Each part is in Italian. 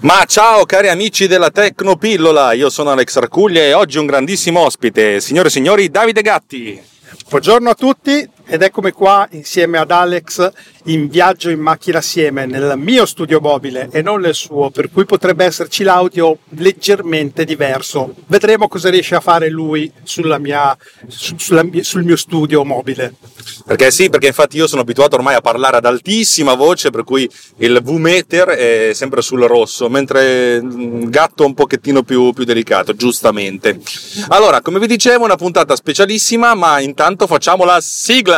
Ma ciao cari amici della Tecnopillola, io sono Alex Arcuglia e oggi un grandissimo ospite, signore e signori, Davide Gatti. Buongiorno a tutti ed eccomi qua insieme ad Alex in viaggio in macchina assieme nel mio studio mobile e non nel suo, per cui potrebbe esserci l'audio leggermente diverso. Vedremo cosa riesce a fare lui mia, sulla, sul mio studio mobile. Perché sì, perché infatti io sono abituato ormai a parlare ad altissima voce, per cui il V-meter è sempre sul rosso, mentre il gatto è un pochettino più, più delicato, giustamente. Allora, come vi dicevo, una puntata specialissima, ma intanto facciamo la sigla!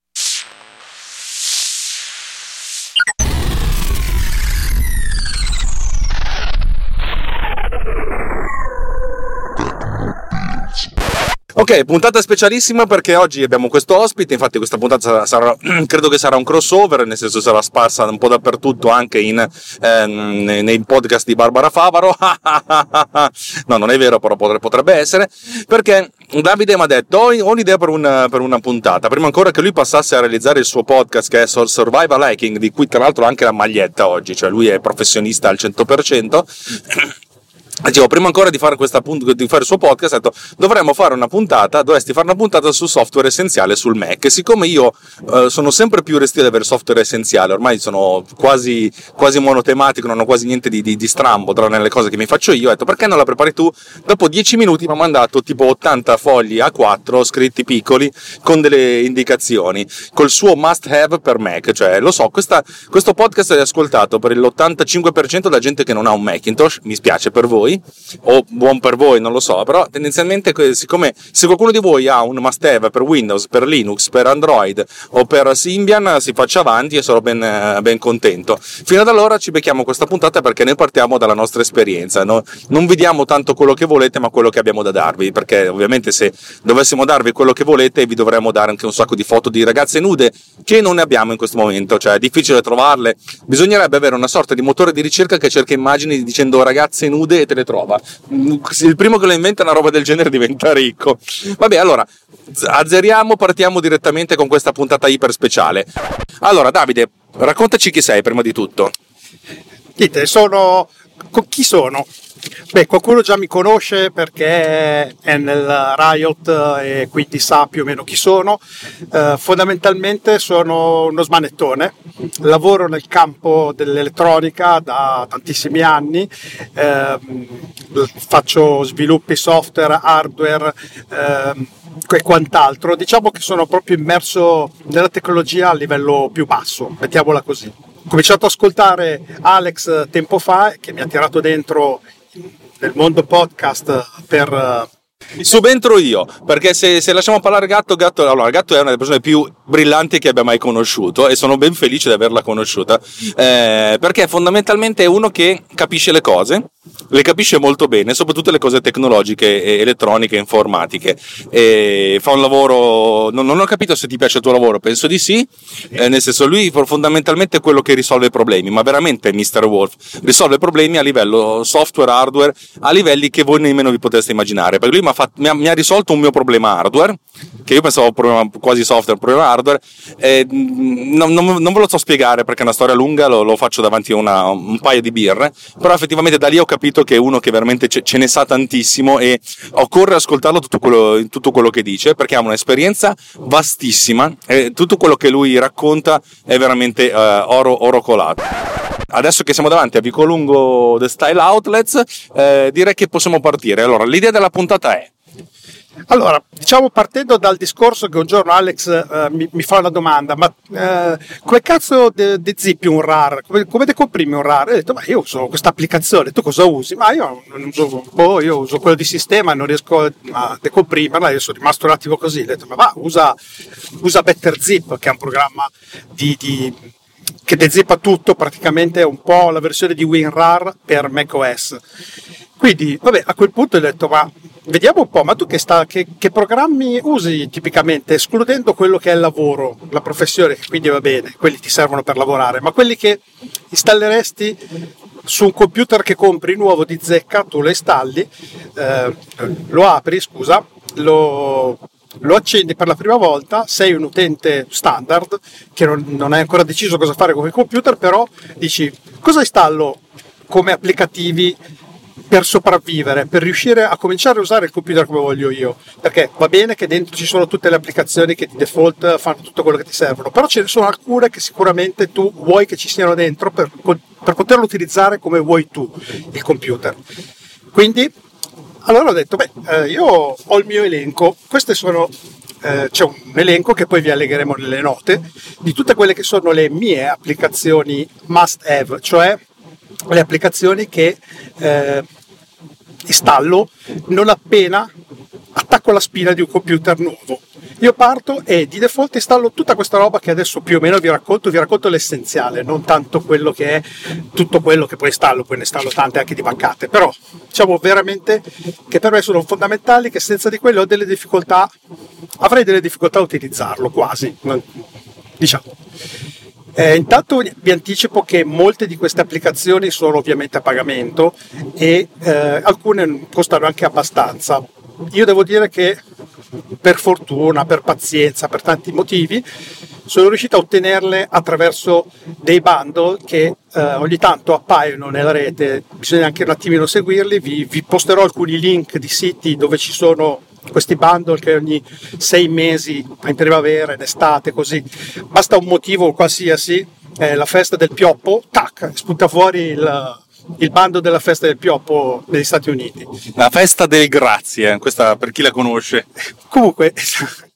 Ok, puntata specialissima perché oggi abbiamo questo ospite, infatti questa puntata sarà, sarà, credo che sarà un crossover, nel senso sarà sparsa un po' dappertutto anche in, ehm, nei podcast di Barbara Favaro. no, non è vero, però potrebbe essere, perché Davide mi ha detto ho, un'idea per una, per una, puntata, prima ancora che lui passasse a realizzare il suo podcast che è Survival Hiking, di cui tra l'altro anche la maglietta oggi, cioè lui è professionista al 100%. Dicevo, prima ancora di fare, questa, di fare il suo podcast, detto, dovremmo fare una puntata, dovresti fare una puntata sul software essenziale sul Mac. E siccome io eh, sono sempre più restio ad avere software essenziale, ormai sono quasi, quasi monotematico, non ho quasi niente di, di, di strambo tra le cose che mi faccio io, ho detto, perché non la prepari tu? Dopo 10 minuti mi ha mandato tipo 80 fogli A4 scritti piccoli con delle indicazioni, col suo must have per Mac. Cioè, lo so, questa, questo podcast è ascoltato per l'85% da gente che non ha un Macintosh, mi spiace per voi voi, o buon per voi, non lo so, però tendenzialmente siccome se qualcuno di voi ha un must have per Windows, per Linux, per Android o per Symbian, si faccia avanti e sarò ben, ben contento. Fino ad allora ci becchiamo questa puntata perché noi partiamo dalla nostra esperienza, no? non vediamo tanto quello che volete ma quello che abbiamo da darvi, perché ovviamente se dovessimo darvi quello che volete vi dovremmo dare anche un sacco di foto di ragazze nude che non ne abbiamo in questo momento, cioè è difficile trovarle, bisognerebbe avere una sorta di motore di ricerca che cerca immagini dicendo ragazze nude e te le trova. Il primo che lo inventa una roba del genere diventa ricco. Vabbè, allora, azzeriamo, partiamo direttamente con questa puntata iper speciale. Allora, Davide, raccontaci chi sei prima di tutto. Dite, sono... Chi sono? Beh, qualcuno già mi conosce perché è nel Riot e quindi sa più o meno chi sono. Eh, fondamentalmente sono uno smanettone, lavoro nel campo dell'elettronica da tantissimi anni, eh, faccio sviluppi software, hardware eh, e quant'altro. Diciamo che sono proprio immerso nella tecnologia a livello più basso, mettiamola così. Ho cominciato ad ascoltare Alex tempo fa, che mi ha tirato dentro nel mondo podcast per Subentro io, perché se, se, lasciamo parlare Gatto, Gatto, allora, Gatto è una delle persone più brillanti che abbia mai conosciuto e sono ben felice di averla conosciuta, eh, perché fondamentalmente è uno che capisce le cose, le capisce molto bene, soprattutto le cose tecnologiche, elettroniche, informatiche. E fa un lavoro, non, non, ho capito se ti piace il tuo lavoro, penso di sì, eh, nel senso lui fondamentalmente è quello che risolve i problemi, ma veramente Mr. Wolf risolve problemi a livello software, hardware, a livelli che voi nemmeno vi poteste immaginare, perché lui mi ha fatto, mi ha, mi ha risolto un mio problema hardware, che io pensavo problema quasi software, un problema hardware, e non, non, non, ve lo so spiegare perché è una storia lunga, lo, lo faccio davanti a un paio di birre, però effettivamente da lì ho capito che è uno che veramente ce, ce ne sa tantissimo e occorre ascoltarlo tutto quello, tutto quello che dice, perché ha un'esperienza vastissima e tutto quello che lui racconta è veramente uh, oro, oro colato adesso che siamo davanti a Vicolungo The Style Outlets, eh, direi che possiamo partire. Allora, l'idea della puntata è allora, diciamo partendo dal discorso che un giorno Alex eh, mi, mi, fa una domanda, ma eh, come cazzo de zippi un RAR? Come, come decomprimi un RAR? E ho detto, ma io uso questa applicazione, tu cosa usi? Ma io non uso, boh, io uso quello di sistema, non riesco a decomprimerla, io sono rimasto un attimo così, ho detto, ma va, usa, usa Better Zip, che è un programma di, di che dezippa tutto, praticamente è un po' la versione di WinRAR per macOS. Quindi, vabbè, a quel punto ho detto, ma vediamo un po', ma tu che, sta, che, che, programmi usi tipicamente, escludendo quello che è il lavoro, la professione, che quindi va bene, quelli ti servono per lavorare, ma quelli che installeresti su un computer che compri nuovo di zecca, tu lo installi, eh, lo apri, scusa, lo, lo accendi per la prima volta, sei un utente standard che non, non hai ancora deciso cosa fare con il computer, però dici cosa installo come applicativi per sopravvivere, per riuscire a cominciare a usare il computer come voglio io. Perché va bene che dentro ci sono tutte le applicazioni che di default fanno tutto quello che ti servono, però ce ne sono alcune che sicuramente tu vuoi che ci siano dentro per, per poterlo utilizzare come vuoi tu il computer. Quindi allora ho detto, beh, eh, io ho il mio elenco, queste sono eh, c'è un elenco che poi vi allegheremo nelle note di tutte quelle che sono le mie applicazioni must have, cioè le applicazioni che eh, installo non appena attacco la spina di un computer nuovo. Io parto e di default installo tutta questa roba che adesso più o meno vi racconto, vi racconto l'essenziale, non tanto quello che è tutto quello che poi installo, poi ne installo tante anche di baccate, però diciamo veramente che per me sono fondamentali, che senza di quello ho delle difficoltà, avrei delle difficoltà a utilizzarlo quasi, diciamo. Eh, intanto vi anticipo che molte di queste applicazioni sono ovviamente a pagamento e eh, alcune costano anche abbastanza. Io devo dire che per fortuna, per pazienza, per tanti motivi, sono riuscito a ottenerle attraverso dei bundle che eh, ogni tanto appaiono nella rete, bisogna anche un attimino seguirli, vi, vi posterò alcuni link di siti dove ci sono questi bundle che ogni sei mesi in primavera, in estate, così. Basta un motivo qualsiasi, eh, la festa del pioppo, tac, spunta fuori il, il bando della festa del pioppo negli Stati Uniti. La festa del grazie, questa per chi la conosce. Comunque,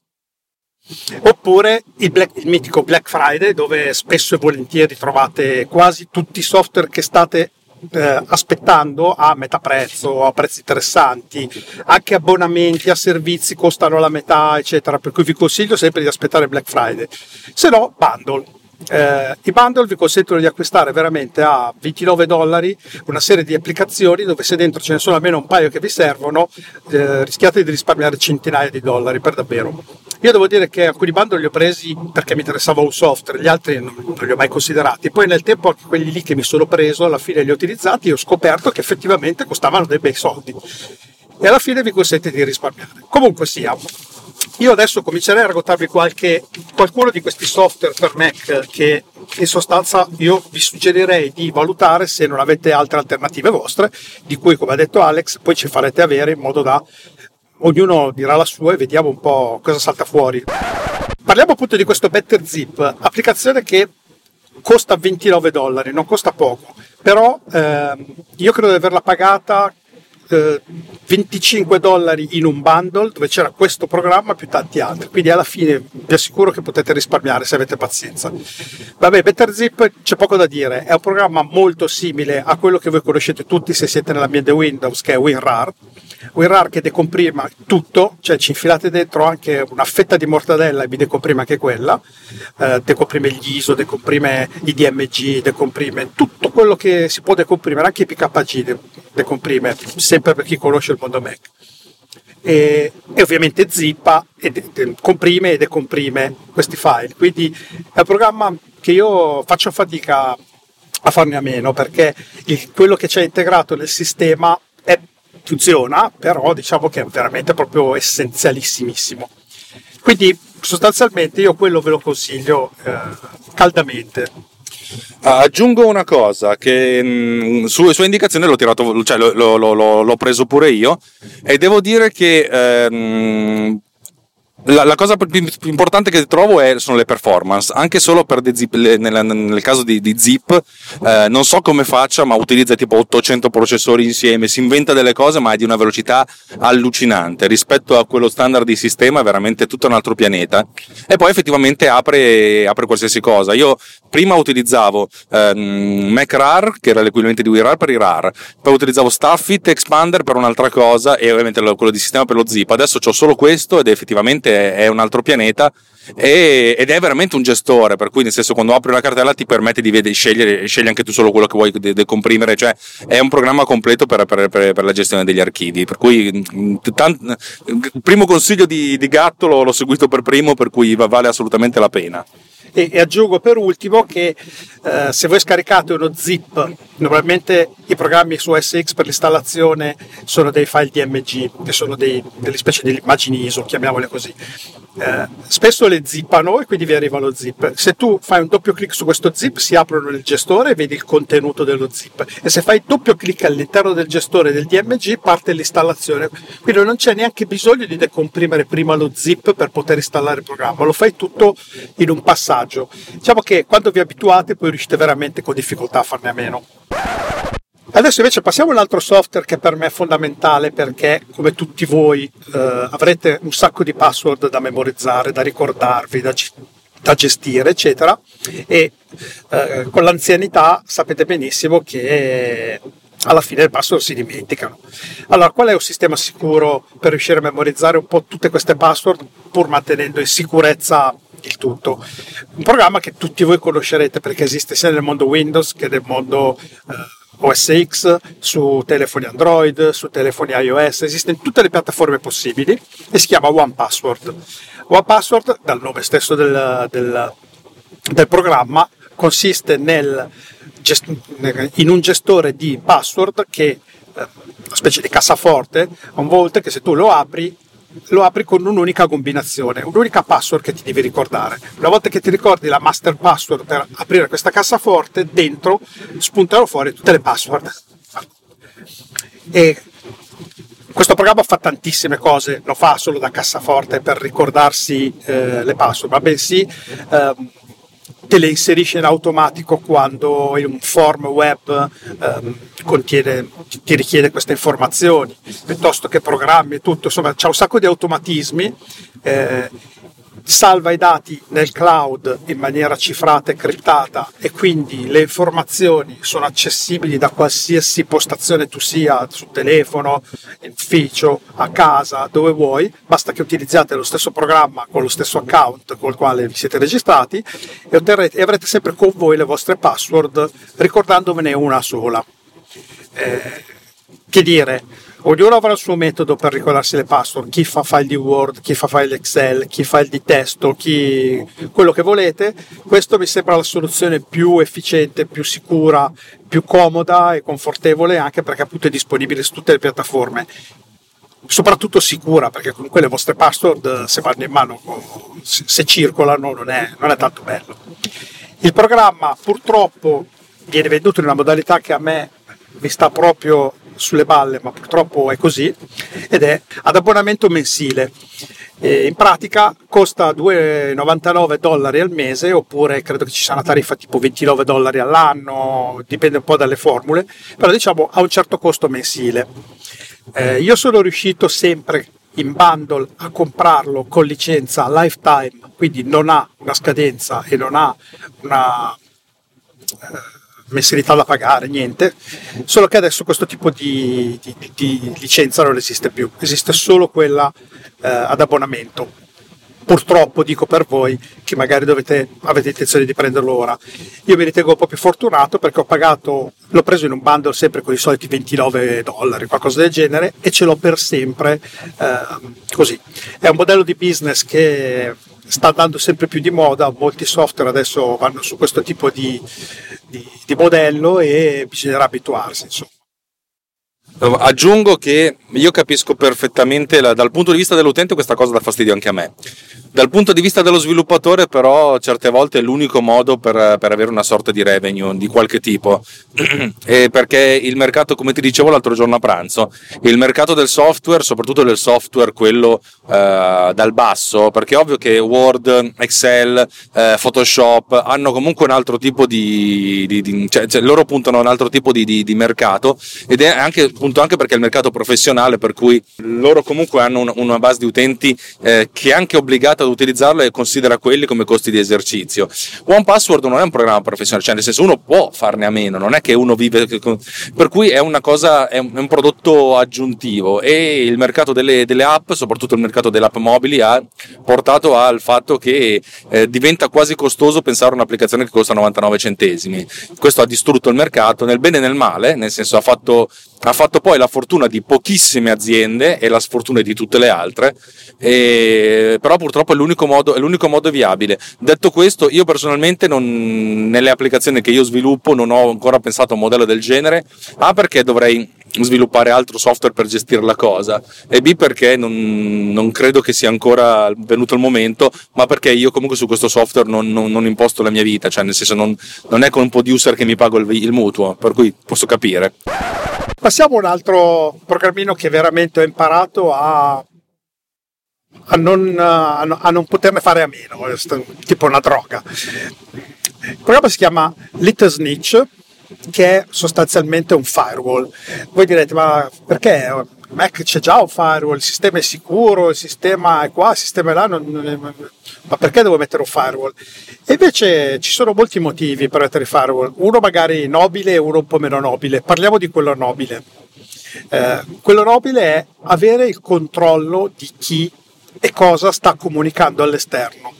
Oppure il, Black, il, mitico Black Friday, dove spesso e volentieri trovate quasi tutti i software che state eh, aspettando a metà prezzo, a prezzi interessanti, anche abbonamenti a servizi costano la metà, eccetera. Per cui vi consiglio sempre di aspettare Black Friday. Se no, bundle. Eh, I bundle vi consentono di acquistare veramente a 29 dollari una serie di applicazioni dove se dentro ce ne sono almeno un paio che vi servono, eh, rischiate di risparmiare centinaia di dollari per davvero. Io devo dire che alcuni bundle li ho presi perché mi interessava un software, gli altri non, non, li ho mai considerati. Poi nel tempo anche quelli lì che mi sono preso, alla fine li ho utilizzati e ho scoperto che effettivamente costavano dei bei soldi. E alla fine vi consente di risparmiare. Comunque sia, io adesso comincerei a raccontarvi qualche, qualcuno di questi software per Mac che in sostanza io vi suggerirei di valutare se non avete altre alternative vostre, di cui come ha detto Alex poi ci farete avere in modo da ognuno dirà la sua e vediamo un po' cosa salta fuori. Parliamo appunto di questo Better Zip, applicazione che costa 29 dollari, non costa poco, però ehm, io credo di averla pagata eh, 25 dollari in un bundle dove c'era questo programma più tanti altri. Quindi alla fine vi assicuro che potete risparmiare se avete pazienza. Vabbè BetterZip c'è poco da dire. È un programma molto simile a quello che voi conoscete tutti se siete nell'ambiente Windows che è WinRAR. WinRAR che decomprima tutto, cioè ci infilate dentro anche una fetta di mortadella e vi decomprime anche quella, eh, decomprime gli ISO, decomprime i DMG, decomprime tutto quello che si può decomprimere, anche i PKG decomprime, sempre per chi conosce il mondo Mac. E, e, ovviamente zippa e de- de- comprime e decomprime questi file. Quindi è un programma che io faccio fatica a farne a meno perché il, quello che c'è integrato nel sistema è funziona, però diciamo che è veramente proprio essenzialissimissimo. Quindi sostanzialmente io quello ve lo consiglio eh, caldamente. Aggiungo una cosa che mh, mm, su sua indicazione l'ho, tirato, cioè, lo, lo, l'ho preso pure io e devo dire che ehm, la, la, cosa più importante che trovo è, sono le performance, anche solo per zip, nel, nel, caso di, di Zip, eh, non so come faccia, ma utilizza tipo 800 processori insieme, si inventa delle cose, ma è di una velocità allucinante rispetto a quello standard di sistema, è veramente tutto un altro pianeta. E poi effettivamente apre, apre qualsiasi cosa. Io prima utilizzavo ehm, MacRAR, che era l'equivalente di WinRAR per i RAR, poi utilizzavo Staffit Expander per un'altra cosa e ovviamente quello di sistema per lo Zip. Adesso ho solo questo ed effettivamente è un altro pianeta e, ed è veramente un gestore, per cui nel senso quando apri una cartella ti permette di vedere, scegliere, scegli anche tu solo quello che vuoi decomprimere, cioè è un programma completo per, per, per, per la gestione degli archivi, per cui mm, tant, il primo consiglio di, di Gatto l'ho, l'ho seguito per primo, per cui vale assolutamente la pena. E, e aggiungo per ultimo che eh, se voi scaricate uno zip, normalmente i programmi su SX per l'installazione sono dei file DMG, che sono dei, delle specie di immagini ISO, chiamiamole così. Eh, spesso le zippano e quindi vi arriva lo zip. Se tu fai un doppio clic su questo zip si aprono nel gestore e vedi il contenuto dello zip e se fai doppio clic all'interno del gestore del DMG parte l'installazione. Quindi non c'è neanche bisogno di decomprimere prima lo zip per poter installare il programma, lo fai tutto in un passaggio. Diciamo che quando vi abituate poi riuscite veramente con difficoltà a farne a meno. Adesso invece passiamo a un altro software che per me è fondamentale perché, come tutti voi, eh, avrete un sacco di password da memorizzare, da ricordarvi, da, da gestire, eccetera. E eh, con l'anzianità sapete benissimo che alla fine le password si dimenticano. Allora, qual è un sistema sicuro per riuscire a memorizzare un po' tutte queste password pur mantenendo in sicurezza il tutto? Un programma che tutti voi conoscerete perché esiste sia nel mondo Windows che nel mondo eh, OS X, su telefoni Android, su telefoni iOS, esiste in tutte le piattaforme possibili e si chiama OnePassword. OnePassword, dal nome stesso del, del, del programma, consiste nel, in un gestore di password che è una specie di cassaforte, un volte che se tu lo apri lo apri con un'unica combinazione, un'unica password che ti devi ricordare. Una volta che ti ricordi la master password per aprire questa cassaforte, dentro spuntano fuori tutte le password. E questo programma fa tantissime cose, lo fa solo da cassaforte per ricordarsi eh, le password, ma bensì eh, te le inserisce in automatico quando un form web ehm, contiene, ti richiede queste informazioni, piuttosto che programmi e tutto, insomma c'è un sacco di automatismi eh, salva i dati nel cloud in maniera cifrata e criptata e quindi le informazioni sono accessibili da qualsiasi postazione tu sia, sul telefono, in ufficio, a casa, dove vuoi, basta che utilizziate lo stesso programma con lo stesso account col quale vi siete registrati e, otterrete, e avrete sempre con voi le vostre password ricordandovene una sola. Eh, che dire, ognuno avrà il suo metodo per ricordarsi le password, chi fa file di Word, chi fa file Excel, chi fa il di testo, chi quello che volete. Questo mi sembra la soluzione più efficiente, più sicura, più comoda e confortevole anche perché appunto è disponibile su tutte le piattaforme. Soprattutto sicura perché comunque le vostre password se vanno in mano, se circolano non è, non è tanto bello. Il programma purtroppo viene venduto in una modalità che a me mi sta proprio sulle balle, ma purtroppo è così, ed è ad abbonamento mensile. E in pratica costa 2,99 dollari al mese oppure credo che ci sia una tariffa tipo 29 dollari all'anno, dipende un po' dalle formule, però diciamo ha un certo costo mensile. Eh, io sono riuscito sempre in bundle a comprarlo con licenza lifetime, quindi non ha una scadenza e non ha una... Eh, mensilità da pagare, niente, solo che adesso questo tipo di, di, di licenza non esiste più, esiste solo quella eh, ad abbonamento. Purtroppo dico per voi che magari dovete, avete intenzione di prenderlo ora. Io mi ritengo un po' più fortunato perché ho pagato, l'ho preso in un bundle sempre con i soliti 29 dollari, qualcosa del genere, e ce l'ho per sempre eh, così. È un modello di business che sta andando sempre più di moda, molti software adesso vanno su questo tipo di, di, di modello e bisognerà abituarsi. Insomma. Aggiungo che io capisco perfettamente la, dal punto di vista dell'utente questa cosa dà fastidio anche a me. Dal punto di vista dello sviluppatore, però, certe volte è l'unico modo per, per avere una sorta di revenue di qualche tipo. perché il mercato, come ti dicevo l'altro giorno a pranzo, il mercato del software, soprattutto del software quello eh, dal basso, perché è ovvio che Word, Excel, eh, Photoshop hanno comunque un altro tipo di. di, di cioè, cioè, loro puntano a un altro tipo di, di mercato ed è anche, appunto, anche perché è il mercato professionale, per cui loro comunque hanno un, una base di utenti eh, che è anche obbligata ad utilizzarlo e considera quelli come costi di esercizio. One Password non è un programma professionale, cioè nel senso uno può farne a meno, non è che uno vive per cui è una cosa è un, prodotto aggiuntivo e il mercato delle, delle app, soprattutto il mercato delle app mobili ha portato al fatto che eh, diventa quasi costoso pensare a un'applicazione che costa 99 centesimi. Questo ha distrutto il mercato nel bene e nel male, nel senso ha fatto ha fatto poi la fortuna di pochissime aziende e la sfortuna di tutte le altre, e, però purtroppo è l'unico, modo, è l'unico modo viabile. Detto questo, io personalmente non, nelle applicazioni che io sviluppo non ho ancora pensato a un modello del genere, A perché dovrei sviluppare altro software per gestire la cosa. E B perché non, non, credo che sia ancora venuto il momento ma perché io comunque su questo software non, non, non imposto la mia vita cioè nel senso non, è con un producer che mi pago il, il mutuo per cui posso capire. Passiamo a un altro programmino che veramente ho imparato a, a, non, a non, poterne fare a meno, tipo una droga. Il programma si chiama Little Snitch, che è sostanzialmente un firewall. Voi direte, ma perché? Mac c'è già un firewall, il sistema è sicuro, il sistema è qua, il sistema è là, non, non è, ma perché devo mettere un firewall? E invece ci sono molti motivi per mettere il firewall, uno magari nobile e uno un po' meno nobile. Parliamo di quello nobile. Eh, quello nobile è avere il controllo di chi e cosa sta comunicando all'esterno.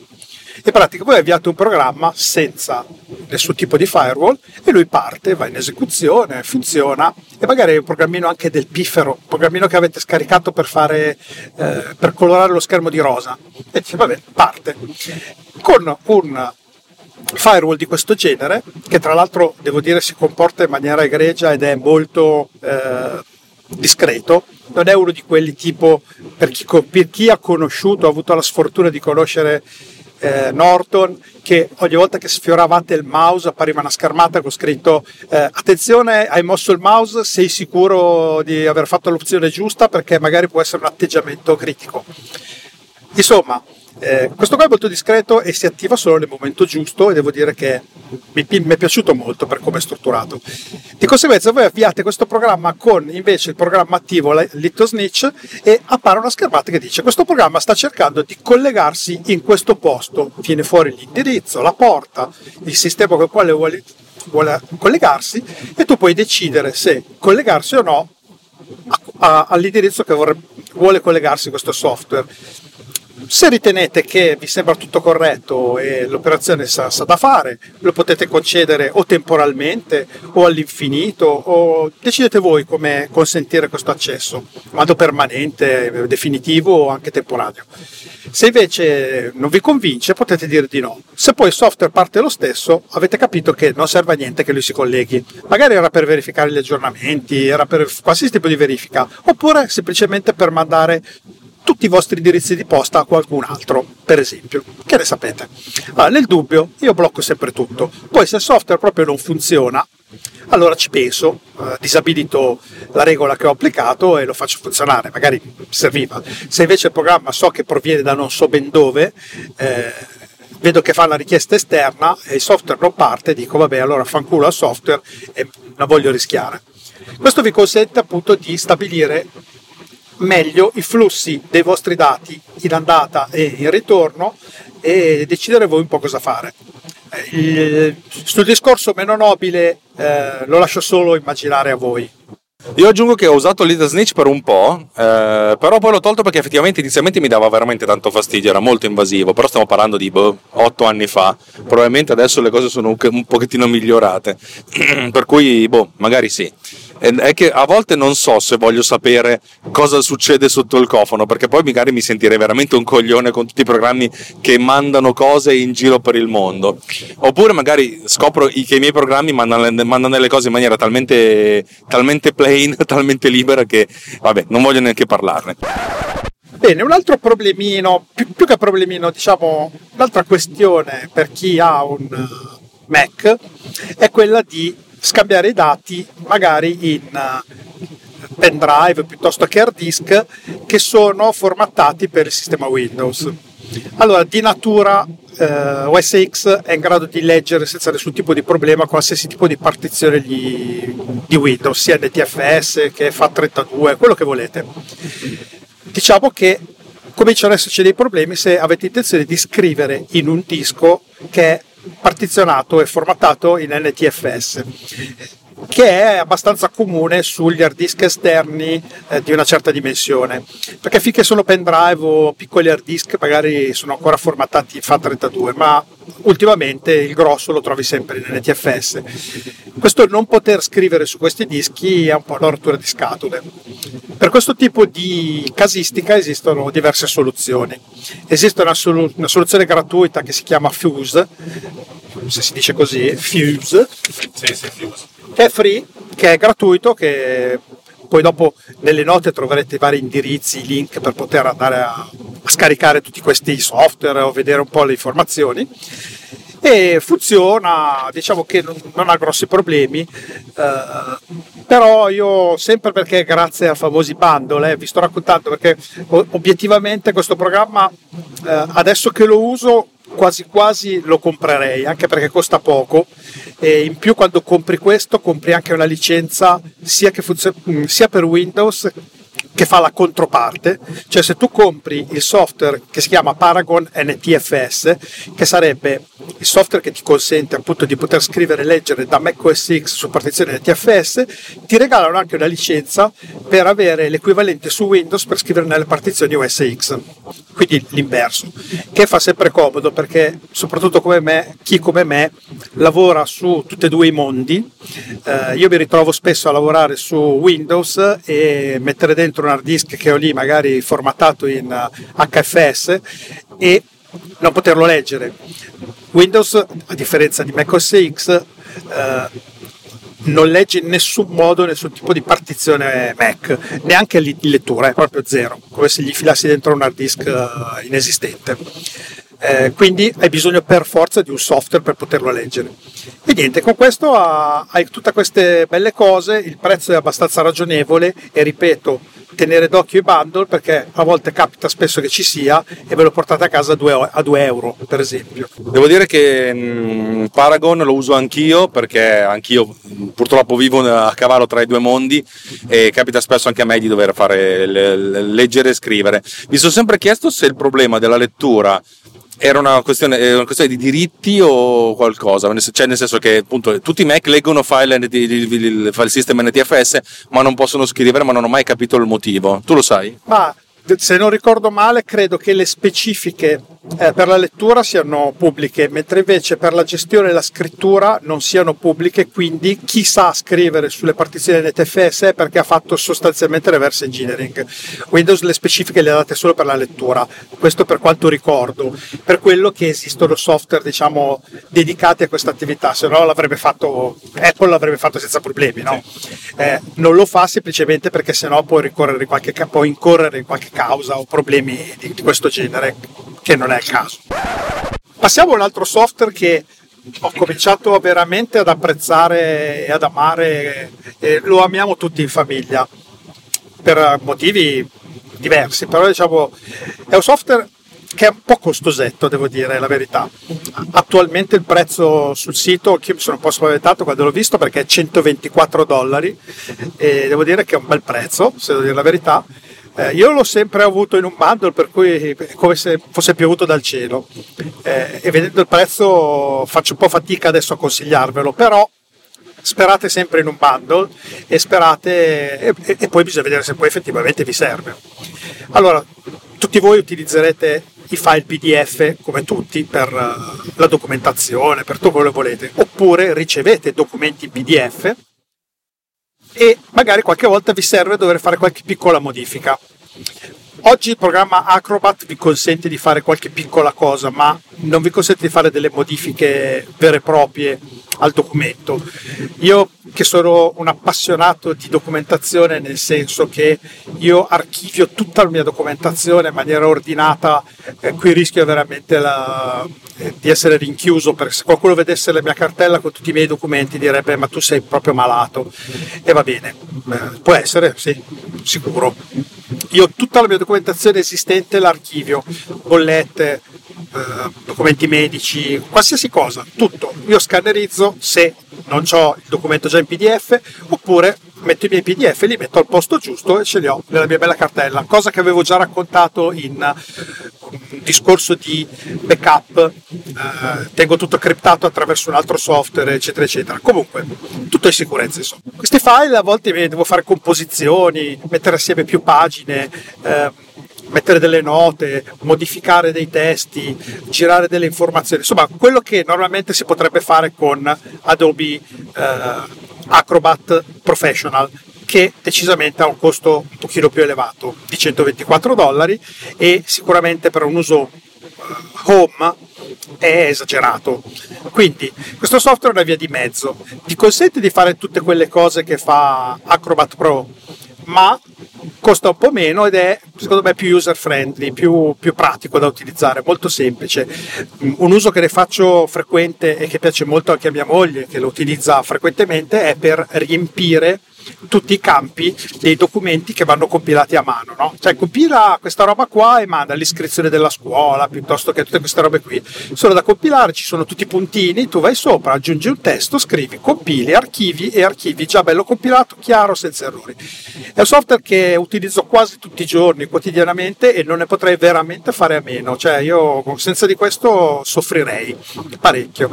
In pratica voi avviate un programma senza nessun tipo di firewall e lui parte, va in esecuzione, funziona e magari è un programmino anche del piffero, un programmino che avete scaricato per, fare, eh, per colorare lo schermo di rosa e dice vabbè parte. Con un firewall di questo genere, che tra l'altro devo dire si comporta in maniera egregia ed è molto eh, discreto, non è uno di quelli tipo per chi, per chi ha conosciuto, ha avuto la sfortuna di conoscere eh, Norton che ogni volta che sfioravate il mouse appariva una schermata con scritto eh, attenzione hai mosso il mouse sei sicuro di aver fatto l'opzione giusta perché magari può essere un atteggiamento critico insomma eh, questo qua è molto discreto e si attiva solo nel momento giusto e devo dire che mi, mi, è piaciuto molto per come è strutturato. Di conseguenza voi avviate questo programma con invece il programma attivo Little Snitch e appare una schermata che dice questo programma sta cercando di collegarsi in questo posto, viene fuori l'indirizzo, la porta, il sistema con il quale vuole, vuole collegarsi e tu puoi decidere se collegarsi o no a, a, all'indirizzo che vorrebbe, vuole collegarsi questo software se ritenete che vi sembra tutto corretto e l'operazione sa, sa, da fare, lo potete concedere o temporalmente o all'infinito o decidete voi come consentire questo accesso, vado permanente, definitivo o anche temporaneo. Se invece non vi convince potete dire di no. Se poi il software parte lo stesso, avete capito che non serve a niente che lui si colleghi. Magari era per verificare gli aggiornamenti, era per qualsiasi tipo di verifica, oppure semplicemente per mandare tutti i vostri indirizzi di posta a qualcun altro, per esempio. Che ne sapete? Allora, nel dubbio, io blocco sempre tutto. Poi se il software proprio non funziona, allora ci penso, eh, disabilito la regola che ho applicato e lo faccio funzionare, magari serviva. Se invece il programma so che proviene da non so ben dove, eh, vedo che fa la richiesta esterna e il software non parte, dico vabbè allora fanculo al software e non voglio rischiare. Questo vi consente appunto di stabilire meglio i flussi dei vostri dati in andata e in ritorno e decidere voi un po' cosa fare. Il, sul discorso meno nobile eh, lo lascio solo immaginare a voi. Io aggiungo che ho usato Little Snitch per un po', eh, però poi l'ho tolto perché effettivamente inizialmente mi dava veramente tanto fastidio, era molto invasivo, però stiamo parlando di boh, 8 anni fa, probabilmente adesso le cose sono un, un pochettino migliorate, per cui boh, magari sì è che a volte non so se voglio sapere cosa succede sotto il cofano, perché poi magari mi sentirei veramente un coglione con tutti i programmi che mandano cose in giro per il mondo. Oppure magari scopro che i miei programmi mandano, mandano le cose in maniera talmente, talmente plain, talmente libera che, vabbè, non voglio neanche parlarne. Bene, un altro problemino, più, più che problemino, diciamo, un'altra questione per chi ha un Mac è quella di scambiare i dati magari in uh, pendrive piuttosto che hard disk che sono formattati per il sistema Windows. Allora, di natura eh, OS X è in grado di leggere senza nessun tipo di problema qualsiasi tipo di partizione di, di Windows, sia NTFS che FAT32, quello che volete. Diciamo che cominciano ad esserci dei problemi se avete intenzione di scrivere in un disco che è partizionato e formattato in NTFS che è abbastanza comune sugli hard disk esterni eh, di una certa dimensione, perché finché sono pendrive o piccoli hard disk magari sono ancora formattati in FAT32, ma ultimamente il grosso lo trovi sempre NTFS. Questo non poter scrivere su questi dischi è un po' una rottura di scatole. Per questo tipo di casistica esistono diverse soluzioni. Esiste una, solu- una soluzione gratuita che si chiama Fuse, se si dice così, Fuse. Sì, sì, Fuse che è free, che è gratuito, che poi dopo nelle note troverete vari indirizzi, link per poter andare a, a scaricare tutti questi software o vedere un po' le informazioni. E funziona, diciamo che non, non ha grossi problemi, eh, però io sempre perché grazie a famosi bundle, eh, vi sto raccontando perché obiettivamente questo programma eh, adesso che lo uso quasi quasi lo comprerei anche perché costa poco. E in più quando compri questo compri anche una licenza sia, funziona, sia per Windows che fa la controparte, cioè se tu compri il software che si chiama Paragon NTFS, che sarebbe il software che ti consente appunto di poter scrivere e leggere da Mac OS X su partizione NTFS, ti regalano anche una licenza per avere l'equivalente su Windows per scrivere nelle partizioni OS X, quindi l'inverso, che fa sempre comodo perché soprattutto come me, chi come me lavora su tutti e due i mondi, eh, io mi ritrovo spesso a lavorare su Windows e mettere dentro un hard disk che ho lì magari formattato in HFS eh, e non poterlo leggere. Windows, a differenza di Mac OS X, eh, non legge in nessun modo nessun tipo di partizione Mac, neanche in lettura, è proprio zero, come se gli filassi dentro un hard disk eh, inesistente. Eh, quindi hai bisogno per forza di un software per poterlo leggere. E niente, con questo hai tutte queste belle cose, il prezzo è abbastanza ragionevole e ripeto, tenere d'occhio i bundle perché a volte capita spesso che ci sia e ve lo portate a casa a 2 euro per esempio. Devo dire che mh, mm, Paragon lo uso anch'io perché anch'io purtroppo vivo a cavallo tra i due mondi e capita spesso anche a me di dover fare leggere e scrivere. Mi sono sempre chiesto se il problema della lettura era una questione, una questione, di diritti o qualcosa? Cioè, nel senso che appunto tutti i Mac leggono file, il file system NTFS, ma non possono scrivere, ma non ho mai capito il motivo. Tu lo sai? Ma se non ricordo male, credo che le specifiche eh, per la lettura siano pubbliche, mentre invece per la gestione e la scrittura non siano pubbliche, quindi chi sa scrivere sulle partizioni NTFS è perché ha fatto sostanzialmente reverse engineering. Windows le specifiche le ha date solo per la lettura, questo per quanto ricordo, per quello che esistono software diciamo dedicati a questa attività, se no l'avrebbe fatto Apple l'avrebbe fatto senza problemi, no? eh, non lo fa semplicemente perché sennò può, qualche, può incorrere in qualche causa o problemi di, di questo genere, che non è il caso. Passiamo a un altro software che ho cominciato veramente ad apprezzare e ad amare e lo amiamo tutti in famiglia per motivi diversi, però diciamo è un software che è un po' costosetto, devo dire la verità. Attualmente il prezzo sul sito, anch'io mi sono un po' spaventato quando l'ho visto perché è 124 dollari e devo dire che è un bel prezzo, se devo dire la verità. Eh, io l'ho sempre avuto in un bundle, per cui è come se fosse piovuto dal cielo. Eh, e vedendo il prezzo faccio un po' fatica adesso a consigliarvelo, però sperate sempre in un bundle e sperate e, e poi bisogna vedere se poi effettivamente vi serve. Allora, tutti voi utilizzerete i file PDF come tutti per uh, la documentazione, per tutto quello che volete, oppure ricevete documenti PDF e magari qualche volta vi serve dover fare qualche piccola modifica. Oggi il programma Acrobat vi consente di fare qualche piccola cosa, ma non vi consente di fare delle modifiche vere e proprie al documento. Io che sono un appassionato di documentazione, nel senso che io archivio tutta la mia documentazione in maniera ordinata, eh, qui rischio veramente la, eh, di essere rinchiuso, perché se qualcuno vedesse la mia cartella con tutti i miei documenti direbbe ma tu sei proprio malato. E va bene, eh, può essere, sì, sicuro. Io tutta la mia documentazione esistente l'archivio, bollette, eh, documenti medici, qualsiasi cosa, tutto. Io scannerizzo se non ho il documento già in PDF oppure metto i miei PDF, li metto al posto giusto e ce li ho nella mia bella cartella, cosa che avevo già raccontato in un discorso di backup, eh, tengo tutto criptato attraverso un altro software, eccetera, eccetera. Comunque, tutto in sicurezza, insomma. Questi file a volte devo fare composizioni, mettere assieme più pagine, eh, mettere delle note, modificare dei testi, girare delle informazioni, insomma quello che normalmente si potrebbe fare con Adobe eh, Acrobat Professional che decisamente ha un costo un pochino più elevato di 124 dollari e sicuramente per un uso eh, home è esagerato. Quindi questo software è una via di mezzo, ti consente di fare tutte quelle cose che fa Acrobat Pro, ma costa un po' meno ed è secondo me più user friendly, più, più, pratico da utilizzare, molto semplice. Un uso che ne faccio frequente e che piace molto anche a mia moglie, che lo utilizza frequentemente, è per riempire tutti i campi dei documenti che vanno compilati a mano. No? Cioè compila questa roba qua e manda l'iscrizione della scuola piuttosto che tutte queste robe qui. Sono da compilare, ci sono tutti i puntini, tu vai sopra, aggiungi un testo, scrivi, compili, archivi e archivi già bello compilato, chiaro, senza errori. È un software che utilizzo quasi tutti i giorni, quotidianamente e non ne potrei veramente fare a meno. Cioè io senza di questo soffrirei parecchio.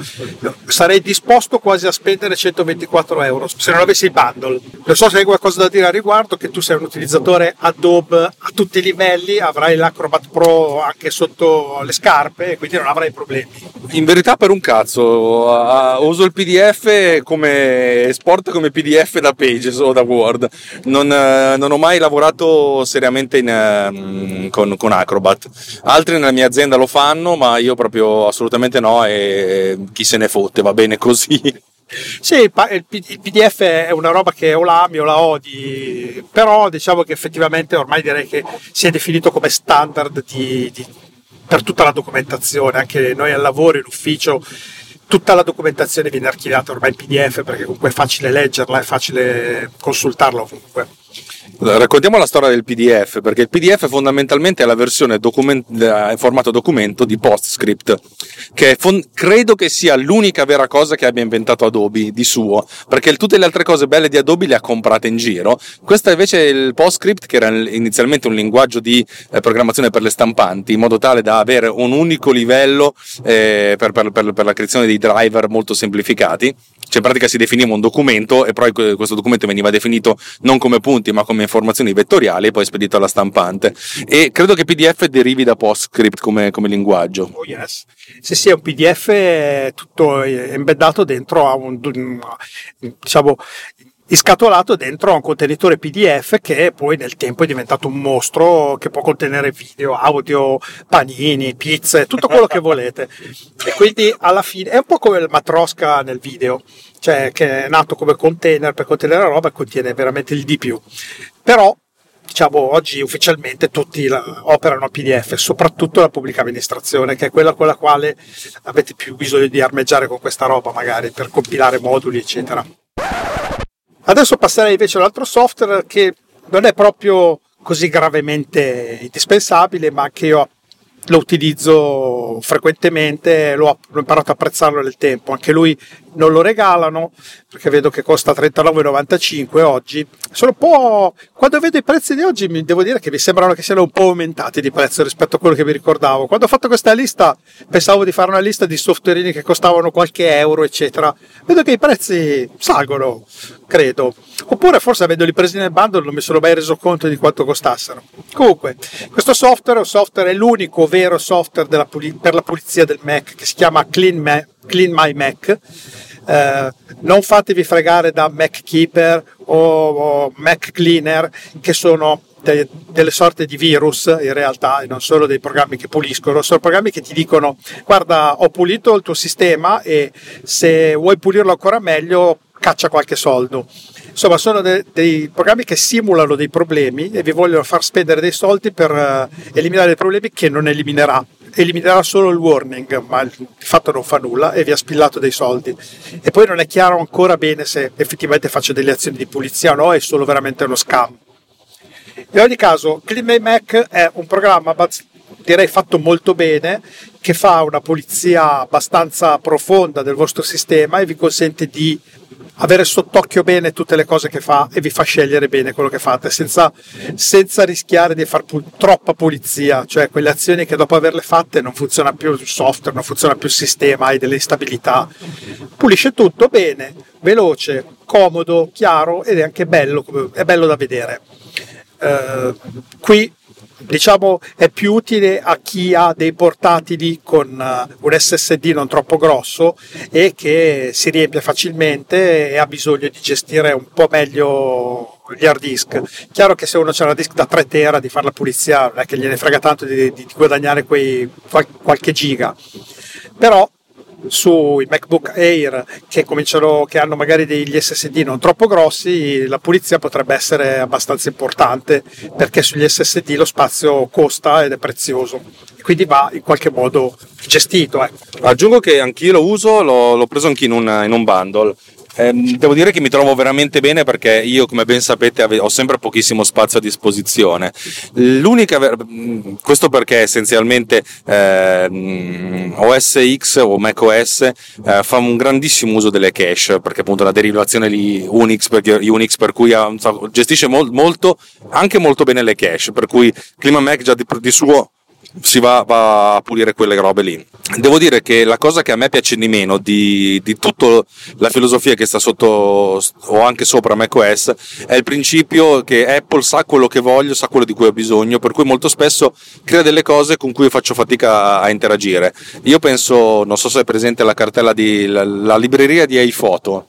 Sarei disposto quasi a spendere 124 euro se non avessi il bundle non so se hai qualcosa da dire a riguardo, che tu sei un utilizzatore Adobe a tutti i livelli, avrai l'Acrobat Pro anche sotto le scarpe quindi non avrai problemi. In verità per un cazzo, uh, uso il PDF come esport come PDF da Pages o da Word. Non, uh, non ho mai lavorato seriamente in, uh, con, con, Acrobat. Altri nella mia azienda lo fanno, ma io proprio assolutamente no e chi se ne fotte, va bene così. Sì, il PDF è una roba che o la ami o la odi, però diciamo che effettivamente ormai direi che si è definito come standard di, di, per tutta la documentazione, anche noi al lavoro, in ufficio, tutta la documentazione viene archiviata ormai in PDF perché comunque è facile leggerla, è facile consultarla ovunque. Raccontiamo la storia del PDF, perché il PDF fondamentalmente è la versione document- in formato documento di PostScript, che fon- credo che sia l'unica vera cosa che abbia inventato Adobe di suo, perché tutte le altre cose belle di Adobe le ha comprate in giro. Questo invece è il PostScript, che era inizialmente un linguaggio di eh, programmazione per le stampanti, in modo tale da avere un unico livello eh, per, per, per, per la creazione dei driver molto semplificati cioè in pratica si definiva un documento e poi questo documento veniva definito non come punti ma come informazioni vettoriali e poi spedito alla stampante. E credo che PDF derivi da PostScript come, come linguaggio. Oh yes. Sì sì è un PDF tutto embeddato dentro a un diciamo iscatolato dentro a un contenitore PDF che poi nel tempo è diventato un mostro che può contenere video, audio, panini, pizze, tutto quello che volete. E quindi alla fine è un po' come il matrosca nel video, cioè che è nato come container per contenere la roba e contiene veramente il di più. Però diciamo oggi ufficialmente tutti operano PDF, soprattutto la pubblica amministrazione, che è quella con la quale avete più bisogno di armeggiare con questa roba, magari per compilare moduli, eccetera. Adesso passerei invece all'altro software che non è proprio così gravemente indispensabile, ma che io lo utilizzo frequentemente, l'ho, imparato a apprezzarlo nel tempo. Anche lui non lo regalano perché vedo che costa 39,95 oggi. Sono. Quando vedo i prezzi di oggi, devo dire che mi sembrano che siano un po' aumentati di prezzo rispetto a quello che mi ricordavo. Quando ho fatto questa lista, pensavo di fare una lista di softwareini che costavano qualche euro, eccetera. Vedo che i prezzi salgono, credo. Oppure forse avendoli presi nel bundle non mi sono mai reso conto di quanto costassero. Comunque, questo software, software è l'unico vero software puli- per la pulizia del Mac che si chiama Clean, Ma- Clean My Mac eh, non fatevi fregare da MacKeeper o, o Mac Cleaner che sono de, delle sorte di virus in realtà e non solo dei programmi che puliscono, sono programmi che ti dicono guarda ho pulito il tuo sistema e se vuoi pulirlo ancora meglio caccia qualche soldo. Insomma, sono de- dei programmi che simulano dei problemi e vi vogliono far spendere dei soldi per uh, eliminare dei problemi che non eliminerà eliminerà solo il warning, ma di fatto non fa nulla e vi ha spillato dei soldi. E poi non è chiaro ancora bene se effettivamente faccia delle azioni di pulizia o no, è solo veramente uno scam. In ogni caso, CleanMay Mac è un programma direi fatto molto bene che fa una pulizia abbastanza profonda del vostro sistema e vi consente di avere sott'occhio bene tutte le cose che fa e vi fa scegliere bene quello che fate senza, senza rischiare di fare pu- troppa pulizia, cioè quelle azioni che dopo averle fatte non funziona più il software, non funziona più il sistema, hai delle instabilità. Pulisce tutto bene, veloce, comodo, chiaro ed è anche bello, è bello da vedere. Uh, qui diciamo è più utile a chi ha dei portatili con uh, un SSD non troppo grosso e che si riempie facilmente e ha bisogno di gestire un po' meglio gli hard disk. Chiaro che se uno c'è una disk da 3 tera di fare la pulizia non è che gliene frega tanto di, di guadagnare quei qualche giga. Però sui MacBook Air che, che hanno magari degli SSD non troppo grossi, la pulizia potrebbe essere abbastanza importante perché sugli SSD lo spazio costa ed è prezioso. Quindi va in qualche modo gestito. Eh. Aggiungo che anch'io lo uso, l'ho, l'ho preso anche in un, in un bundle devo dire che mi trovo veramente bene perché io, come ben sapete, ho sempre pochissimo spazio a disposizione. L'unica, mm, questo perché essenzialmente eh, OS X o macOS eh, fa un grandissimo uso delle cache perché appunto la derivazione di Unix, per, Unix per cui ha, gestisce mol, molto, anche molto bene le cache, per cui Clima Mac già di, di suo si va, va, a pulire quelle robe lì. Devo dire che la cosa che a me piace di meno di, di tutta la filosofia che sta sotto o anche sopra macOS è il principio che Apple sa quello che voglio, sa quello di cui ho bisogno, per cui molto spesso crea delle cose con cui faccio fatica a, interagire. Io penso, non so se è presente la cartella di la, la libreria di iPhoto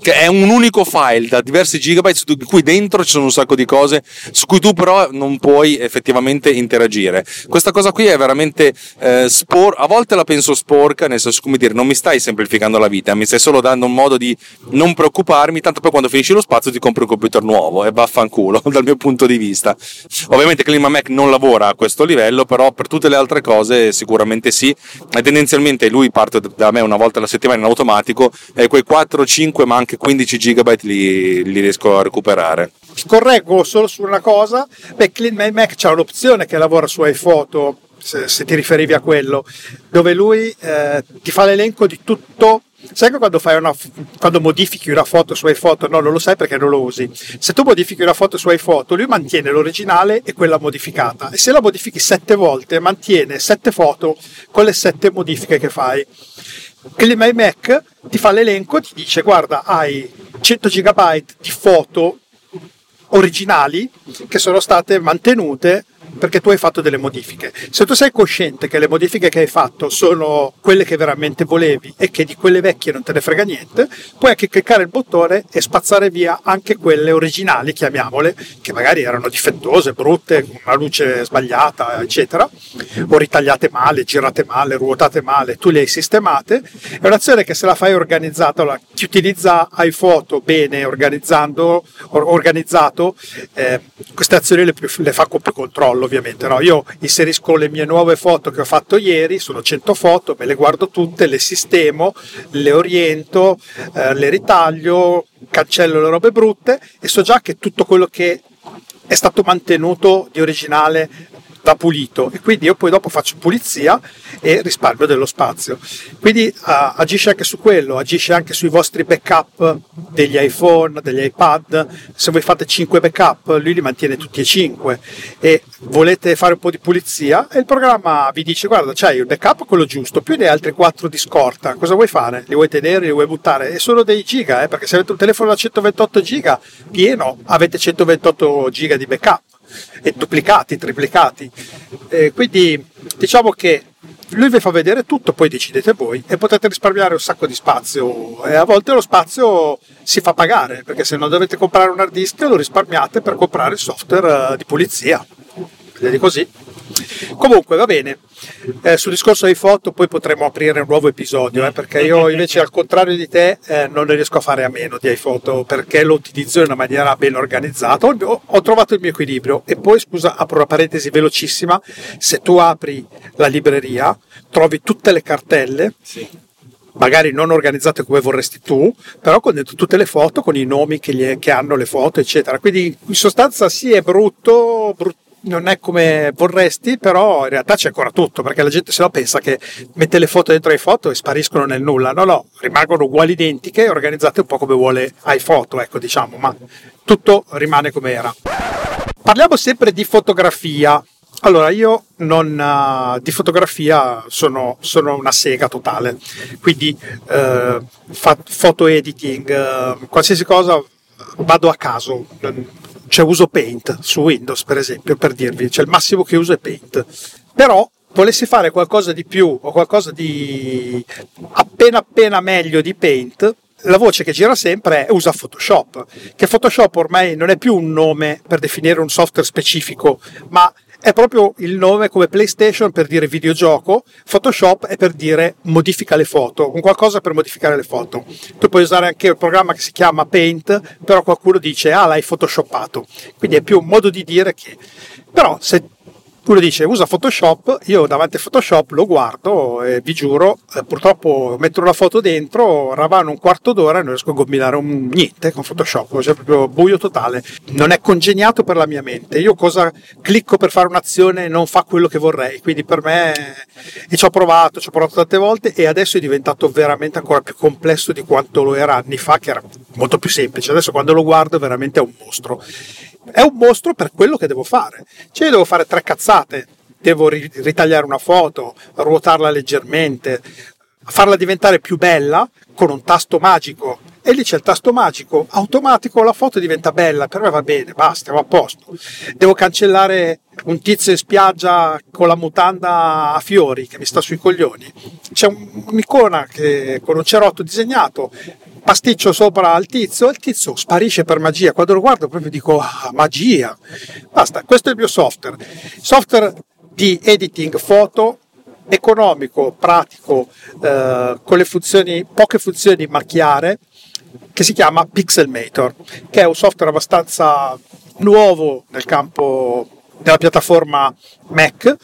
che è un unico file da diversi gigabyte di cui dentro ci sono un sacco di cose su cui tu però non puoi effettivamente interagire. Questa cosa qui è veramente eh, spor- a volte la penso sporca, nel senso come dire, non mi stai semplificando la vita, mi stai solo dando un modo di non preoccuparmi, tanto poi quando finisci lo spazio ti compri un computer nuovo e vaffanculo dal mio punto di vista. Ovviamente Clima Mac non lavora a questo livello, però per tutte le altre cose sicuramente sì. E tendenzialmente lui parte da me una volta alla settimana in automatico e quei 4-5 ma anche 15 GB li, li riesco a recuperare. Correggo solo su una cosa, beh, Clean Mac c'ha un'opzione che lavora su iPhoto, se, se ti riferivi a quello, dove lui eh, ti fa l'elenco di tutto Sai che quando, una, quando, modifichi una foto su iPhoto, no, non lo sai perché non lo usi. Se tu modifichi una foto su iPhoto, lui mantiene l'originale e quella modificata. E se la modifichi sette volte, mantiene sette foto con le sette modifiche che fai. Clima Mac ti fa l'elenco, ti dice guarda hai 100 GB di foto originali che sono state mantenute perché tu hai fatto delle modifiche. Se tu sei cosciente che le modifiche che hai fatto sono quelle che veramente volevi e che di quelle vecchie non te ne frega niente, puoi anche cliccare il bottone e spazzare via anche quelle originali, chiamiamole, che magari erano difettose, brutte, con una luce sbagliata, eccetera, o ritagliate male, girate male, ruotate male, tu le hai sistemate. È un'azione che se la fai organizzata, chi utilizza iPhoto bene, organizzando, organizzato, eh, queste azioni le, le fa con più controllo ovviamente. No? Io inserisco le mie nuove foto che ho fatto ieri, sono 100 foto, me le guardo tutte, le sistemo, le oriento, eh, le ritaglio, cancello le robe brutte e so già che tutto quello che è stato mantenuto di originale va pulito e quindi io poi dopo faccio pulizia e risparmio dello spazio. Quindi uh, agisce anche su quello, agisce anche sui vostri backup degli iPhone, degli iPad. Se voi fate 5 backup, lui li mantiene tutti e 5 e volete fare un po' di pulizia e il programma vi dice guarda c'hai il backup quello giusto, più ne altri 4 di scorta, cosa vuoi fare? Li vuoi tenere, li vuoi buttare? E sono dei giga, eh, perché se avete un telefono da 128 giga pieno avete 128 giga di backup e duplicati, triplicati. Eh, quindi diciamo che lui vi fa vedere tutto, poi decidete voi e potete risparmiare un sacco di spazio e a volte lo spazio si fa pagare perché se non dovete comprare un hard disk lo risparmiate per comprare il software eh, di pulizia. Vedi così. Comunque va bene, eh, sul discorso dei foto poi potremo aprire un nuovo episodio, eh, perché io invece al contrario di te eh, non ne riesco a fare a meno di iPhoto perché lo utilizzo in una maniera ben organizzata, ho, ho, trovato il mio equilibrio e poi scusa apro una parentesi velocissima, se tu apri la libreria trovi tutte le cartelle. Sì magari non organizzate come vorresti tu, però con dentro tutte le foto, con i nomi che, gli, che hanno le foto, eccetera. Quindi in sostanza sì è brutto, brutto non è come vorresti, però in realtà c'è ancora tutto, perché la gente se lo pensa che mette le foto dentro iPhoto e spariscono nel nulla. No, no, rimangono uguali identiche, organizzate un po' come vuole iPhoto, ecco, diciamo, ma tutto rimane come era. Parliamo sempre di fotografia. Allora, io non, uh, di fotografia sono, sono, una sega totale, quindi uh, fa, foto editing, uh, qualsiasi cosa vado a caso. Cioè uso Paint su Windows, per esempio, per dirvi, cioè il massimo che uso è Paint. Però volessi fare qualcosa di più o qualcosa di appena appena meglio di Paint, la voce che gira sempre è usa Photoshop, che Photoshop ormai non è più un nome per definire un software specifico, ma è proprio il nome come PlayStation per dire videogioco, Photoshop è per dire modifica le foto, un qualcosa per modificare le foto. Tu puoi usare anche il programma che si chiama Paint, però qualcuno dice ah l'hai photoshoppato, quindi è più un modo di dire che... Però se uno dice usa Photoshop, io davanti a Photoshop lo guardo e vi giuro, eh, purtroppo metto una foto dentro, ravano un quarto d'ora e non riesco a combinare un niente con Photoshop, cioè proprio buio totale. Non è congegnato per la mia mente. Io cosa clicco per fare un'azione non fa quello che vorrei, quindi per me e ci ho provato, ci ho provato tante volte e adesso è diventato veramente ancora più complesso di quanto lo era anni fa, che era molto più semplice. Adesso quando lo guardo veramente è un mostro è un mostro per quello che devo fare. Cioè io devo fare tre cazzate, devo ritagliare una foto, ruotarla leggermente, farla diventare più bella con un tasto magico. E lì c'è il tasto magico, automatico la foto diventa bella, per me va bene, basta, siamo a posto. Devo cancellare un tizio in spiaggia con la mutanda a fiori che mi sta sui coglioni. C'è un'icona che, con un cerotto disegnato, pasticcio sopra al tizio il tizio sparisce per magia. Quando lo guardo proprio dico ah, magia. Basta, questo è il mio software. Software di editing foto economico, pratico, eh, con le funzioni, poche funzioni ma chiare, che si chiama Pixelmator, che è un software abbastanza nuovo nel campo della piattaforma Mac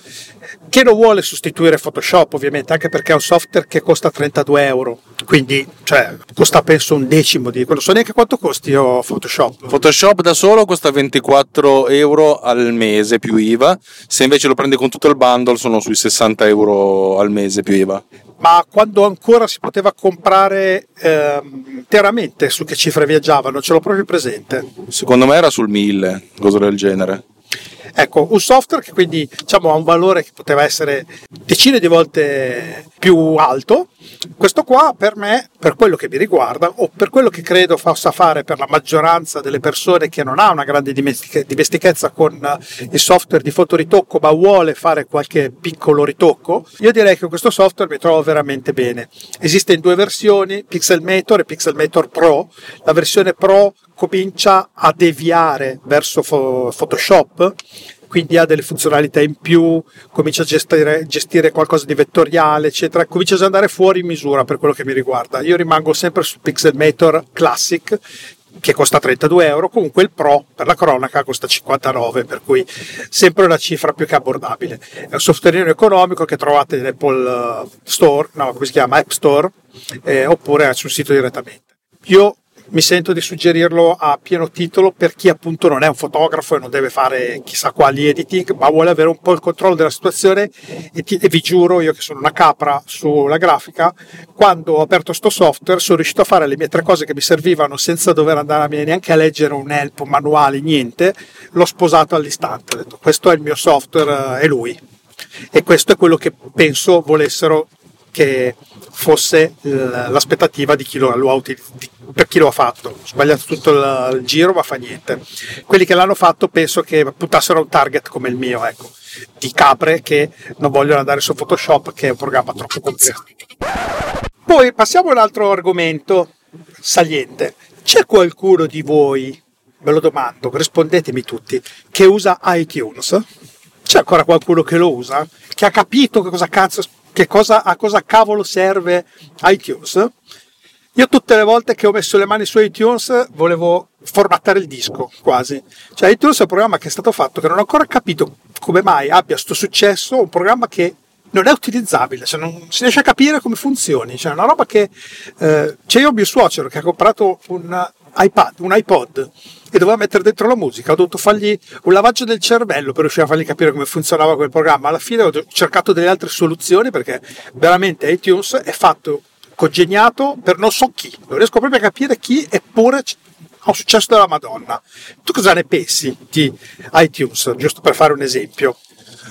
che non vuole sostituire Photoshop ovviamente anche perché è un software che costa 32 euro. Quindi cioè, costa penso un decimo di quello. So neanche quanto costi io Photoshop. Photoshop da solo costa 24 euro al mese più IVA se invece lo prendi con tutto il bundle sono sui 60 euro al mese più IVA ma quando ancora si poteva comprare eh, interamente su che cifre viaggiavano? Ce l'ho proprio presente. Secondo me era sul 1000 cosa del genere Ecco, un software che quindi diciamo, ha un valore che poteva essere decine di volte più alto. Questo qua per me, per quello che mi riguarda, o per quello che credo possa fare per la maggioranza delle persone che non ha una grande dimestichezza con il software di fotoritocco, ma vuole fare qualche piccolo ritocco, io direi che questo software mi trovo veramente bene. Esiste in due versioni, Pixelmator e Pixelmator Pro. La versione Pro comincia a deviare verso Photoshop, quindi ha delle funzionalità in più, comincia a gestire, gestire, qualcosa di vettoriale, eccetera, comincia ad andare fuori misura per quello che mi riguarda. Io rimango sempre su Pixelmator Classic, che costa 32 euro, comunque il Pro per la cronaca costa 59, per cui sempre una cifra più che abbordabile. È un software economico che trovate nell'Apple eh, Store, no, come si chiama? App Store, eh, oppure sul sito direttamente. Io mi sento di suggerirlo a pieno titolo per chi appunto non è un fotografo e non deve fare chissà quali editing, ma vuole avere un po' il controllo della situazione e, ti, e vi giuro, io che sono una capra sulla grafica, quando ho aperto sto software sono riuscito a fare le mie tre cose che mi servivano senza dover andare neanche a leggere un help, un manuale, niente, l'ho sposato all'istante, ho detto questo è il mio software, è lui. E questo è quello che penso volessero che fosse l'aspettativa di chi lo, lo ha utilizzato, per chi lo ha fatto. Sbagliato tutto il, giro, ma fa niente. Quelli che l'hanno fatto penso che puntassero a un target come il mio, ecco, di capre che non vogliono andare su Photoshop, che è un programma troppo complicato. Poi passiamo a un altro argomento saliente. C'è qualcuno di voi, ve lo domando, rispondetemi tutti, che usa iTunes? C'è ancora qualcuno che lo usa? Che ha capito che cosa cazzo che cosa, a cosa cavolo serve iTunes. Io tutte le volte che ho messo le mani su iTunes volevo formattare il disco, quasi. Cioè iTunes è un programma che è stato fatto che non ho ancora capito come mai abbia questo successo, un programma che non è utilizzabile, cioè non si riesce a capire come funzioni. Cioè, una roba che. Eh, c'è io mio suocero che ha comprato un iPad, un iPod e doveva mettere dentro la musica. Ho dovuto fargli un lavaggio del cervello per riuscire a fargli capire come funzionava quel programma. Alla fine ho cercato delle altre soluzioni perché veramente iTunes è fatto congegnato per non so chi, non riesco proprio a capire chi, eppure ha un successo della Madonna. Tu cosa ne pensi di iTunes, giusto per fare un esempio?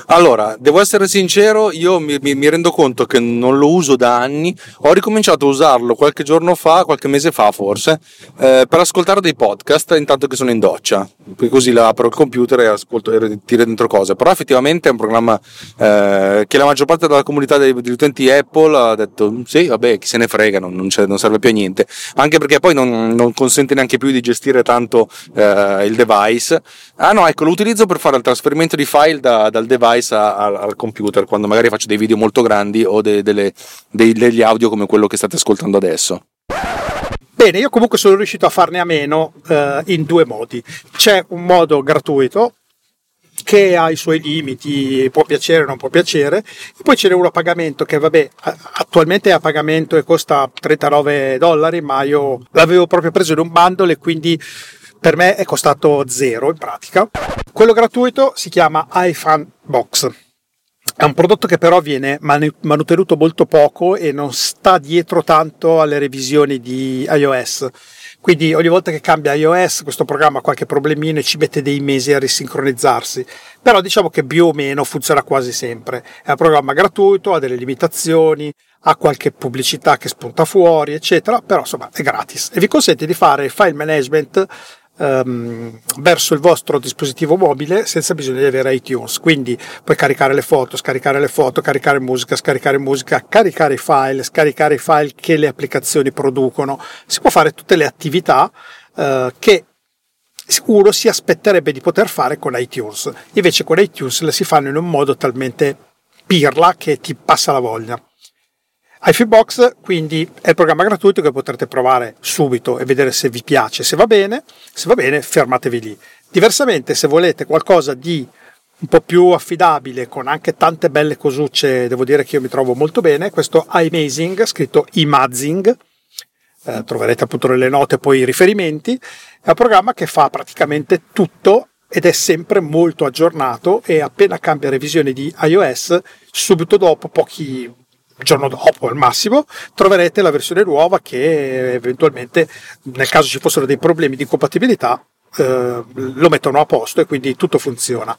Allora, devo essere sincero, io mi, mi, mi, rendo conto che non lo uso da anni, ho ricominciato a usarlo qualche giorno fa, qualche mese fa forse, eh, per ascoltare dei podcast intanto che sono in doccia, così apro il computer e ascolto e tiro dentro cose, però effettivamente è un programma eh, che la maggior parte della comunità degli, degli, utenti Apple ha detto sì, vabbè, chi se ne frega, non, non, non serve più a niente, anche perché poi non, non, consente neanche più di gestire tanto eh, il device. Ah no, ecco, lo utilizzo per fare il trasferimento di file da, dal device device a, a, al computer quando magari faccio dei video molto grandi o de, delle, dei, degli audio come quello che state ascoltando adesso. Bene, io comunque sono riuscito a farne a meno eh, in due modi. C'è un modo gratuito che ha i suoi limiti, può piacere o non può piacere, e poi c'è uno a pagamento che vabbè, attualmente è a pagamento e costa 39 dollari, ma io l'avevo proprio preso in un bundle e quindi per me è costato zero in pratica. Quello gratuito si chiama iFan Box. È un prodotto che però viene manutenuto molto poco e non sta dietro tanto alle revisioni di iOS. Quindi ogni volta che cambia iOS questo programma ha qualche problemino e ci mette dei mesi a risincronizzarsi. Però diciamo che più o meno funziona quasi sempre. È un programma gratuito, ha delle limitazioni, ha qualche pubblicità che spunta fuori, eccetera, però insomma è gratis e vi consente di fare file management um, verso il vostro dispositivo mobile senza bisogno di avere iTunes. Quindi puoi caricare le foto, scaricare le foto, caricare musica, scaricare musica, caricare i file, scaricare i file che le applicazioni producono. Si può fare tutte le attività uh, che uno si aspetterebbe di poter fare con iTunes. Invece con iTunes le si fanno in un modo talmente pirla che ti passa la voglia. iFeebox quindi è il programma gratuito che potrete provare subito e vedere se vi piace, se va bene, se va bene fermatevi lì. Diversamente se volete qualcosa di un po' più affidabile con anche tante belle cosucce, devo dire che io mi trovo molto bene, questo iMazing, scritto iMazing, eh, troverete appunto nelle note poi i riferimenti, è un programma che fa praticamente tutto ed è sempre molto aggiornato e appena cambia revisione di iOS, subito dopo, pochi giorno dopo al massimo troverete la versione nuova che eventualmente nel caso ci fossero dei problemi di compatibilità eh, lo mettono a posto e quindi tutto funziona.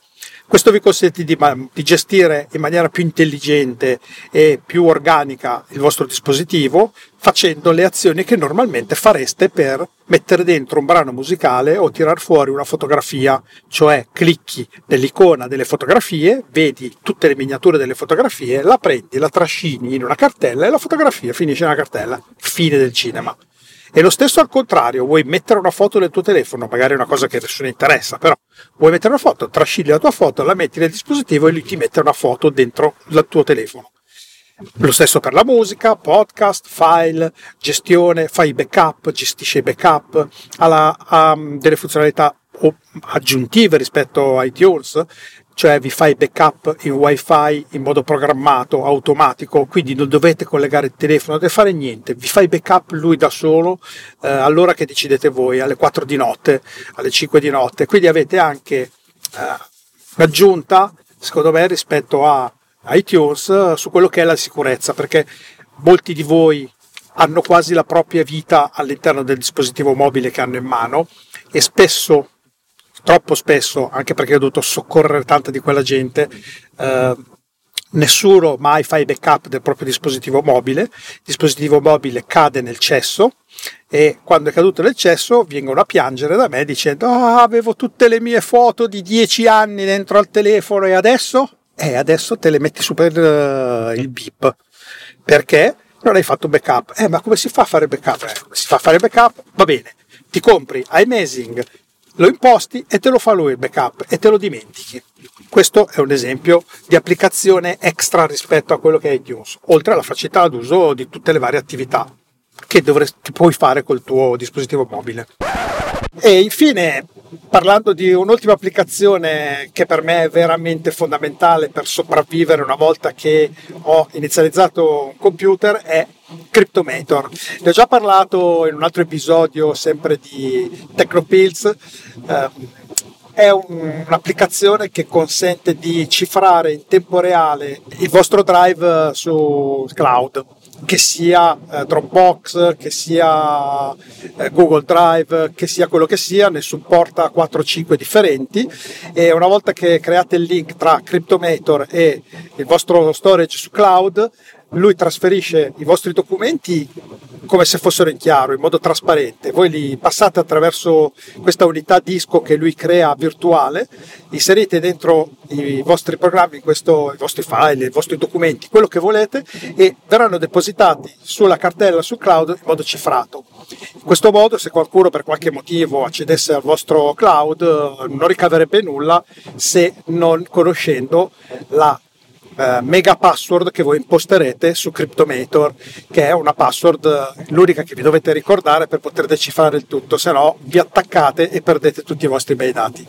Questo vi consente di, di, gestire in maniera più intelligente e più organica il vostro dispositivo facendo le azioni che normalmente fareste per mettere dentro un brano musicale o tirar fuori una fotografia, cioè clicchi nell'icona delle fotografie, vedi tutte le miniature delle fotografie, la prendi, la trascini in una cartella e la fotografia finisce nella cartella. Fine del cinema. E lo stesso al contrario, vuoi mettere una foto nel tuo telefono, magari è una cosa che nessuno interessa, però vuoi mettere una foto, trascini la tua foto, la metti nel dispositivo e lui ti mette una foto dentro il tuo telefono. Lo stesso per la musica, podcast, file, gestione, fai backup, gestisce i backup, ha, ha delle funzionalità aggiuntive rispetto a iTunes, cioè vi fa i backup in wifi in modo programmato, automatico, quindi non dovete collegare il telefono, non dovete fare niente, vi fa i backup lui da solo eh, all'ora che decidete voi, alle 4 di notte, alle 5 di notte, quindi avete anche eh, un'aggiunta, secondo me, rispetto a iTunes eh, su quello che è la sicurezza, perché molti di voi hanno quasi la propria vita all'interno del dispositivo mobile che hanno in mano e spesso troppo spesso, anche perché ho dovuto soccorrere tanta di quella gente, eh, nessuno mai fa i backup del proprio dispositivo mobile, il dispositivo mobile cade nel cesso e quando è caduto nel cesso vengono a piangere da me dicendo ah, avevo tutte le mie foto di dieci anni dentro al telefono e adesso? Eh, adesso te le metti su per uh, il bip. Perché? Non hai fatto backup. Eh, ma come si fa a fare backup? Eh, si fa a fare backup? Va bene. Ti compri iMazing, lo imposti e te lo fa lui il backup e te lo dimentichi. Questo è un esempio di applicazione extra rispetto a quello che è iTunes, oltre alla facilità d'uso di tutte le varie attività che, dovresti, che puoi fare col tuo dispositivo mobile. E infine, parlando di un'ultima applicazione che per me è veramente fondamentale per sopravvivere una volta che ho inizializzato un computer, è Cryptomator. Ne ho già parlato in un altro episodio sempre di Technopills. Eh, è un, un'applicazione che consente di cifrare in tempo reale il vostro drive sul cloud che sia eh, Dropbox, che sia eh, Google Drive, che sia quello che sia, ne supporta 4-5 differenti. E una volta che create il link tra Cryptomator e il vostro storage su cloud, lui trasferisce i vostri documenti come se fossero in chiaro, in modo trasparente. Voi li passate attraverso questa unità disco che lui crea virtuale, inserite dentro i vostri programmi, questo, i vostri file, i vostri documenti, quello che volete e verranno depositati sulla cartella sul cloud in modo cifrato. In questo modo, se qualcuno per qualche motivo accedesse al vostro cloud, non ricaverebbe nulla se non conoscendo la eh, mega password che voi imposterete su Cryptomator, che è una password eh, l'unica che vi dovete ricordare per poter decifrare il tutto, se no vi attaccate e perdete tutti i vostri bei dati.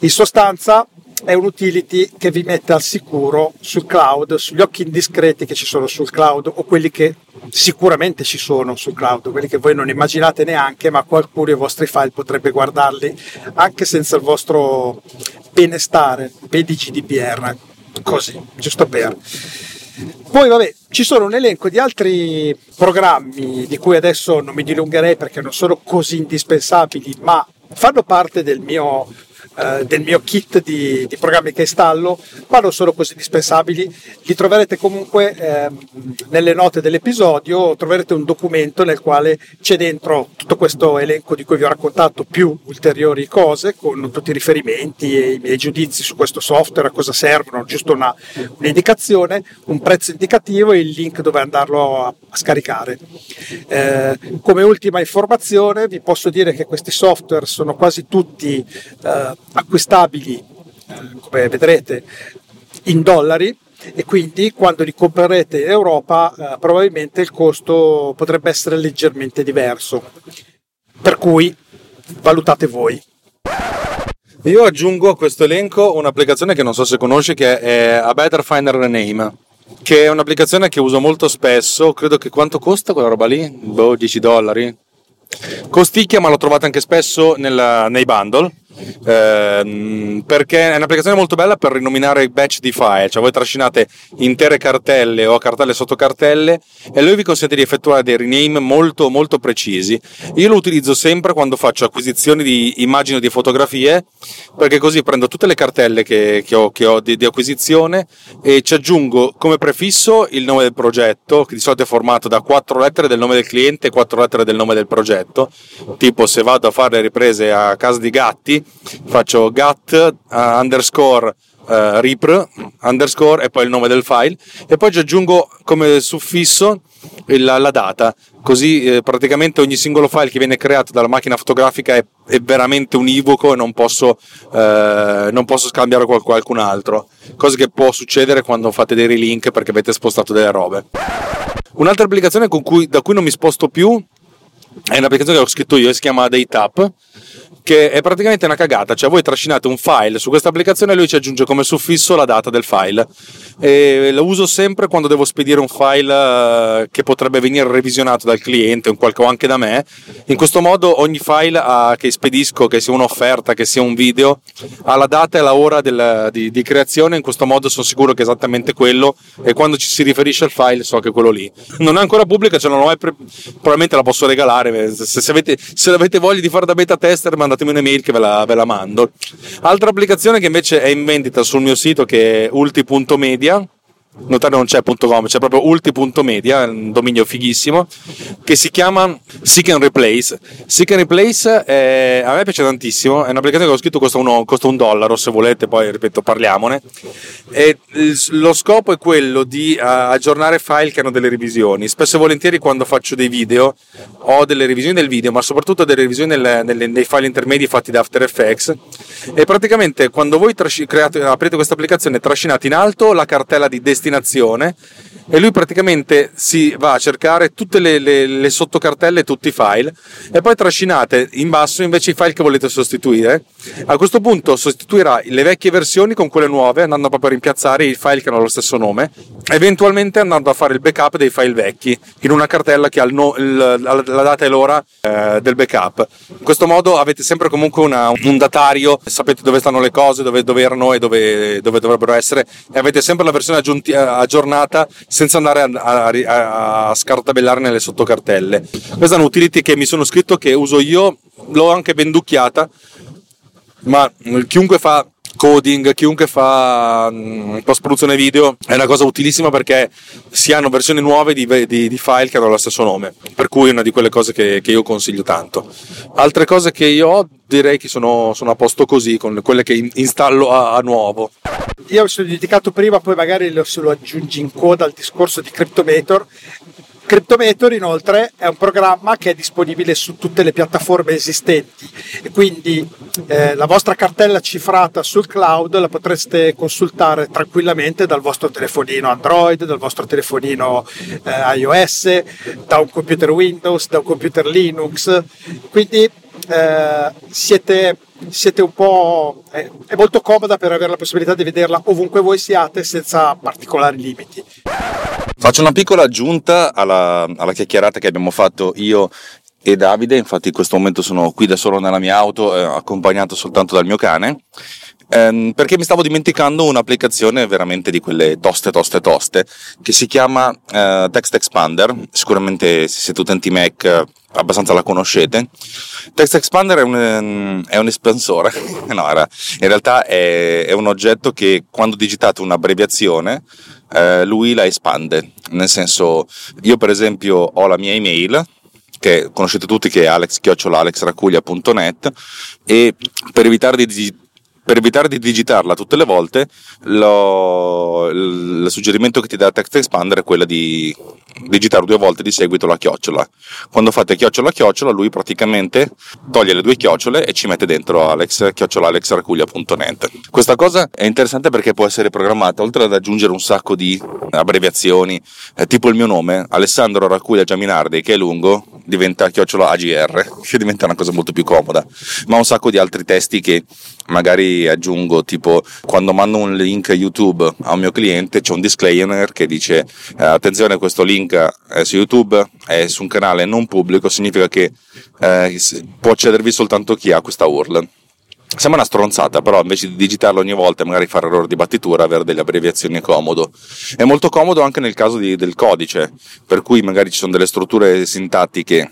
In sostanza è un utility che vi mette al sicuro sul cloud, sugli occhi indiscreti che ci sono sul cloud o quelli che sicuramente ci sono sul cloud, quelli che voi non immaginate neanche, ma qualcuno dei vostri file potrebbe guardarli anche senza il vostro benestare, per GDPR così, giusto per. Poi vabbè, ci sono un elenco di altri programmi di cui adesso non mi dilungherei perché non sono così indispensabili, ma fanno parte del mio eh, del mio kit di, di, programmi che installo, ma non sono così indispensabili. Li troverete comunque eh, nelle note dell'episodio, troverete un documento nel quale c'è dentro tutto questo elenco di cui vi ho raccontato, più ulteriori cose, con tutti i riferimenti e i miei giudizi su questo software, a cosa servono, giusto una, un'indicazione, un prezzo indicativo e il link dove andarlo a, a scaricare. Eh, come ultima informazione vi posso dire che questi software sono quasi tutti eh, acquistabili, eh, come vedrete, in dollari e quindi quando li comprerete in Europa eh, probabilmente il costo potrebbe essere leggermente diverso. Per cui valutate voi. Io aggiungo a questo elenco un'applicazione che non so se conosci che è A Better Finder Name che è un'applicazione che uso molto spesso, credo che quanto costa quella roba lì? Boh, 10 dollari? Costicchia ma l'ho trovata anche spesso nella, nei bundle ehm, perché è un'applicazione molto bella per rinominare i batch di file, cioè voi trascinate intere cartelle o cartelle sotto cartelle e lui vi consente di effettuare dei rename molto molto precisi. Io lo utilizzo sempre quando faccio acquisizioni di immagini o di fotografie perché così prendo tutte le cartelle che, che ho, che ho di, di, acquisizione e ci aggiungo come prefisso il nome del progetto che di solito è formato da quattro lettere del nome del cliente e quattro lettere del nome del progetto tipo se vado a fare le riprese a casa di gatti faccio gat uh, underscore uh, ripr underscore e poi il nome del file. E poi ci aggiungo come suffisso il, la data. Così eh, praticamente ogni singolo file che viene creato dalla macchina fotografica è, è veramente univoco e non posso, eh, non posso scambiarlo con qualcun altro. Cosa che può succedere quando fate dei relink perché avete spostato delle robe. Un'altra applicazione cui, da cui non mi sposto più è un'applicazione che ho scritto io si chiama DateUp che è praticamente una cagata, cioè voi trascinate un file su questa applicazione e lui ci aggiunge come suffisso la data del file e lo uso sempre quando devo spedire un file eh, che potrebbe venire revisionato dal cliente o anche da me. In questo modo ogni file che spedisco, che sia un'offerta, che sia un video, ha la data e la ora del, di, di, creazione, in questo modo sono sicuro che è esattamente quello e quando ci si riferisce al file so che è quello lì. Non è ancora pubblica, cioè non ho mai pre- probabilmente la posso regalare, se, se, avete, se avete voglia di fare da beta tester mandate mandatemi un'email che ve la, ve la mando. Altra applicazione che invece è in vendita sul mio sito che è ulti.media notare non c'è .com, c'è proprio ulti.media, un dominio fighissimo, che si chiama Seek and Replace. Seek and Replace è, a me piace tantissimo, è un'applicazione che ho scritto costa, uno, costa un dollaro, se volete, poi ripeto parliamone. E lo scopo è quello di aggiornare file che hanno delle revisioni. Spesso e volentieri quando faccio dei video ho delle revisioni del video, ma soprattutto delle revisioni nel, nel, nei file intermedi fatti da After Effects. E praticamente quando voi trasci- create, aprite questa applicazione trascinate in alto la cartella di destinazione destinazione e lui praticamente si va a cercare tutte le, le, le sottocartelle, tutti i file e poi trascinate in basso invece i file che volete sostituire. A questo punto sostituirà le vecchie versioni con quelle nuove andando proprio a rimpiazzare i file che hanno lo stesso nome, eventualmente andando a fare il backup dei file vecchi in una cartella che ha no, il, la, la, data e l'ora eh, del backup. In questo modo avete sempre comunque una, un datario, sapete dove stanno le cose, dove, dove erano e dove, dove, dovrebbero essere e avete sempre la versione aggiunti, aggiornata senza andare a, a, a scartabellare nelle sottocartelle. Questa è un'utility che mi sono scritto che uso io, l'ho anche venducchiata, ma chiunque fa coding, chiunque fa mm, post produzione video è una cosa utilissima perché si hanno versioni nuove di, di, di, file che hanno lo stesso nome, per cui è una di quelle cose che, che io consiglio tanto. Altre cose che io ho direi che sono, sono, a posto così con quelle che installo a, a nuovo. Io mi sono dedicato prima, poi magari lo, se lo aggiungi in coda al discorso di Cryptomator Cryptometer inoltre è un programma che è disponibile su tutte le piattaforme esistenti e quindi eh, la vostra cartella cifrata sul cloud la potreste consultare tranquillamente dal vostro telefonino Android, dal vostro telefonino eh, iOS, da un computer Windows, da un computer Linux. Quindi eh, siete, siete, un po'. Eh, è molto comoda per avere la possibilità di vederla ovunque voi siate senza particolari limiti. Faccio una piccola aggiunta alla, alla chiacchierata che abbiamo fatto io e Davide, infatti in questo momento sono qui da solo nella mia auto, eh, accompagnato soltanto dal mio cane, ehm, perché mi stavo dimenticando un'applicazione veramente di quelle toste, toste, toste, che si chiama eh, Text Expander, sicuramente se siete utenti Mac abbastanza la conoscete. Text Expander è un, è un espansore, no, era, in realtà è, è un oggetto che quando digitate un'abbreviazione eh, lui la espande. Nel senso, io per esempio ho la mia email, che conoscete tutti che è alex-alexracuglia.net e per evitare di per evitare di digitarla tutte le volte, lo, il suggerimento che ti dà Text Expander è quello di digitare due volte di seguito la chiocciola. Quando fate chiocciola chiocciola, lui praticamente toglie le due chiocciole e ci mette dentro alex chiocciolalexracuglia.net. Questa cosa è interessante perché può essere programmata, oltre ad aggiungere un sacco di abbreviazioni, eh, tipo il mio nome, Alessandro Racuglia Giaminardi, che è lungo, diventa chiocciola AGR, che diventa una cosa molto più comoda, ma un sacco di altri testi che magari aggiungo, tipo quando mando un link YouTube a un mio cliente c'è un disclaimer che dice eh, attenzione questo link link è su YouTube, è su un canale non pubblico, significa che eh, può accedervi soltanto chi ha questa URL. Sembra una stronzata, però invece di digitarlo ogni volta e magari fare errore di battitura, avere delle abbreviazioni è comodo. È molto comodo anche nel caso di, del codice, per cui magari ci sono delle strutture sintattiche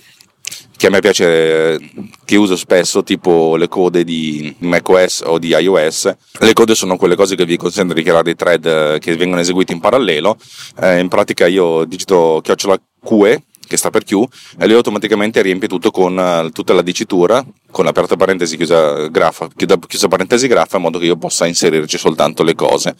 che a me piace, che uso spesso, tipo le code di macOS o di iOS. Le code sono quelle cose che vi consentono di creare dei thread eh, che vengono eseguiti in parallelo. Eh, in pratica io digito chiocciola QE che sta per Q e lui automaticamente riempie tutto con uh, tutta la dicitura con aperta parentesi chiusa graffa chiusa, parentesi graffa in modo che io possa inserirci soltanto le cose.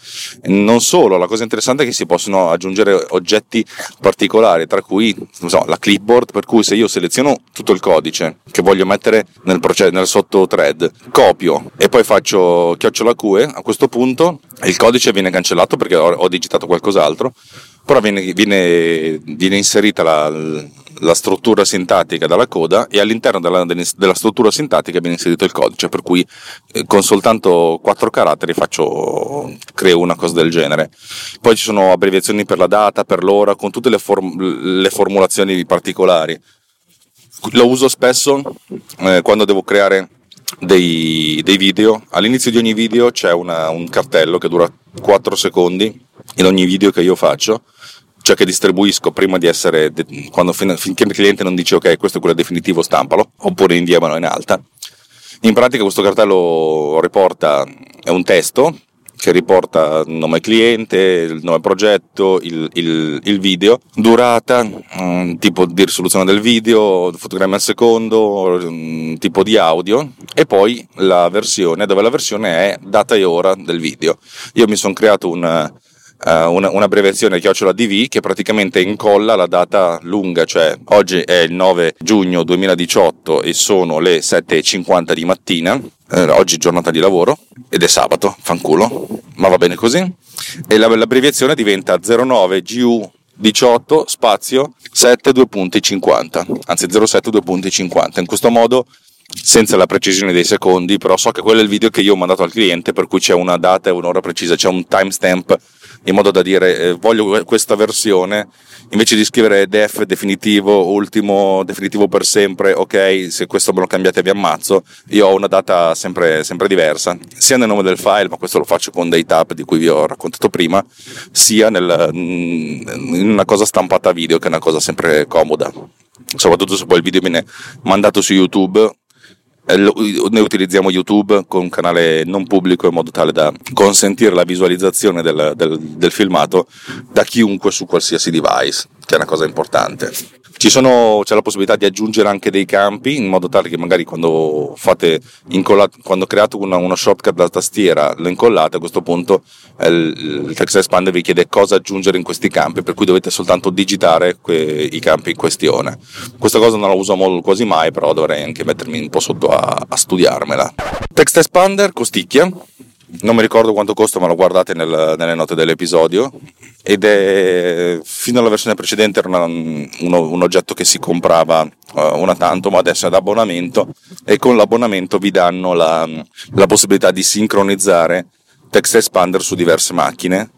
Non solo la cosa interessante è che si possono aggiungere oggetti particolari tra cui so, la clipboard per cui se io seleziono tutto il codice che voglio mettere nel, proce- nel sotto thread copio e poi faccio chiocciola Q a questo punto il codice viene cancellato perché ho digitato qualcos'altro però viene, viene, viene inserita la, la, struttura sintattica dalla coda e all'interno della, della, struttura sintattica viene inserito il codice, per cui eh, con soltanto quattro caratteri faccio, creo una cosa del genere. Poi ci sono abbreviazioni per la data, per l'ora, con tutte le, form, le formulazioni particolari. Lo uso spesso eh, quando devo creare dei, dei, video. All'inizio di ogni video c'è una, un cartello che dura 4 secondi in ogni video che io faccio cioè che distribuisco prima di essere, quando, finché il cliente non dice ok questo è quello definitivo stampalo, oppure inviamelo in alta. In pratica questo cartello riporta, è un testo che riporta il nome cliente, il nome progetto, il, il, il video, durata, um, tipo di risoluzione del video, fotogramma al secondo, um, tipo di audio e poi la versione, dove la versione è data e ora del video. Io mi sono creato un uh, una, un'abbreviazione chiocciola DV che praticamente incolla la data lunga, cioè oggi è il 9 giugno 2018 e sono le 7.50 di mattina, eh, oggi è giornata di lavoro ed è sabato, fanculo, ma va bene così, e la, l'abbreviazione diventa 09 GU 18 spazio 7 2 punti 50 anzi 07 2 punti 50 in questo modo senza la precisione dei secondi però so che quello è il video che io ho mandato al cliente per cui c'è una data e un'ora precisa c'è un timestamp in modo da dire eh, voglio questa versione invece di scrivere def definitivo ultimo definitivo per sempre ok se questo me lo cambiate vi ammazzo io ho una data sempre, sempre diversa sia nel nome del file ma questo lo faccio con dei tab di cui vi ho raccontato prima sia nel, mm, in una cosa stampata a video che è una cosa sempre comoda. Soprattutto se poi il video viene mandato su youtube noi utilizziamo YouTube con un canale non pubblico in modo tale da consentire la visualizzazione del, del, del filmato da chiunque su qualsiasi device, che è una cosa importante. Sono, c'è la possibilità di aggiungere anche dei campi in modo tale che magari quando fate incollato, quando create una, uno shortcut da tastiera lo incollate a questo punto eh, il, il text expander vi chiede cosa aggiungere in questi campi per cui dovete soltanto digitare que, i campi in questione. Questa cosa non la uso molto, quasi mai però dovrei anche mettermi un po' sotto a, a studiarmela. Text expander costicchia non mi ricordo quanto costa, ma lo guardate nel, nelle note dell'episodio. Ed è fino alla versione precedente era una, uno, un oggetto che si comprava uh, una tanto, ma adesso è ad abbonamento. E con l'abbonamento vi danno la, la possibilità di sincronizzare Text Expander su diverse macchine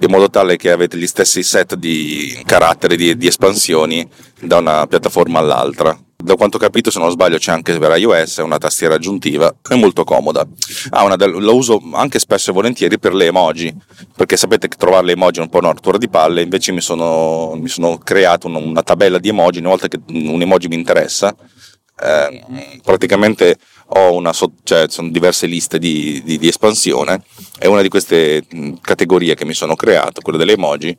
in modo tale che avete gli stessi set di caratteri di, di espansioni da una piattaforma all'altra da quanto ho capito, se non sbaglio, c'è anche per iOS una tastiera aggiuntiva, è molto comoda. Ah, una, lo uso anche spesso e volentieri per le emoji, perché sapete che trovare le emoji è un po' una rottura di palle, invece mi sono, mi sono creato una, una, tabella di emoji, una volta che un emoji mi interessa, eh, praticamente ho una, cioè, sono diverse liste di, di, di espansione e una di queste categorie che mi sono creato, quella delle emoji,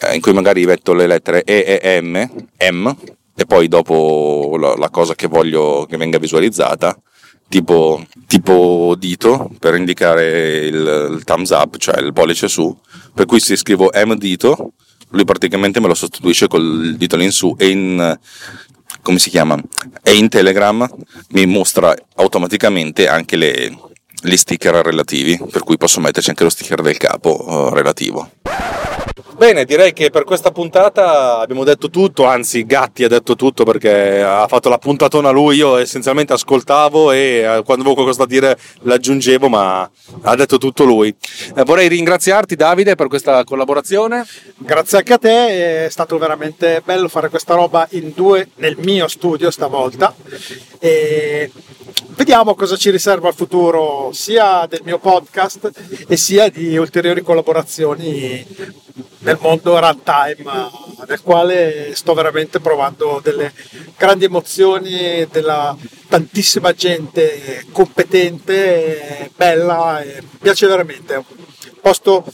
eh, in cui magari metto le lettere E e M, M e poi dopo la, cosa che voglio che venga visualizzata tipo, tipo dito per indicare il, il, thumbs up, cioè il pollice su, per cui se scrivo M dito, lui praticamente me lo sostituisce col dito all'insù e in come si chiama? E in Telegram mi mostra automaticamente anche le, gli sticker relativi, per cui posso metterci anche lo sticker del capo uh, relativo. Bene, direi che per questa puntata abbiamo detto tutto, anzi Gatti ha detto tutto perché ha fatto la puntatona lui, io essenzialmente ascoltavo e eh, quando avevo qualcosa da dire l'aggiungevo, ma ha detto tutto lui. Eh, vorrei ringraziarti Davide per questa collaborazione. Grazie anche a te, è stato veramente bello fare questa roba in due nel mio studio stavolta. E vediamo cosa ci riserva al futuro sia del mio podcast e sia di ulteriori collaborazioni nel mondo runtime nel quale sto veramente provando delle grandi emozioni della tantissima gente competente bella e piace veramente posto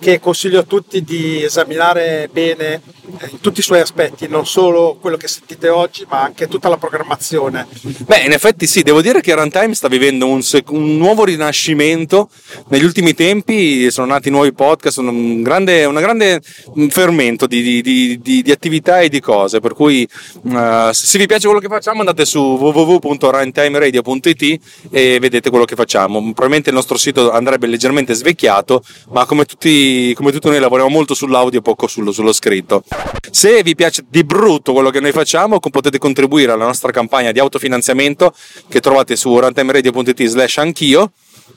che consiglio a tutti di esaminare bene eh, in tutti i suoi aspetti, non solo quello che sentite oggi, ma anche tutta la programmazione. Beh, in effetti sì, devo dire che Runtime sta vivendo un, sec- un nuovo rinascimento. Negli ultimi tempi sono nati nuovi podcast, un grande, una grande fermento di, di, di, di, attività e di cose, per cui uh, se vi piace quello che facciamo andate su www.runtimeradio.it e vedete quello che facciamo. Probabilmente il nostro sito andrebbe leggermente svecchiato, ma come tutti, come tutti noi lavoriamo molto sull'audio e poco sullo, sullo scritto. Se vi piace di brutto quello che noi facciamo, potete contribuire alla nostra campagna di autofinanziamento che trovate su runtimeradio.it slash anch'io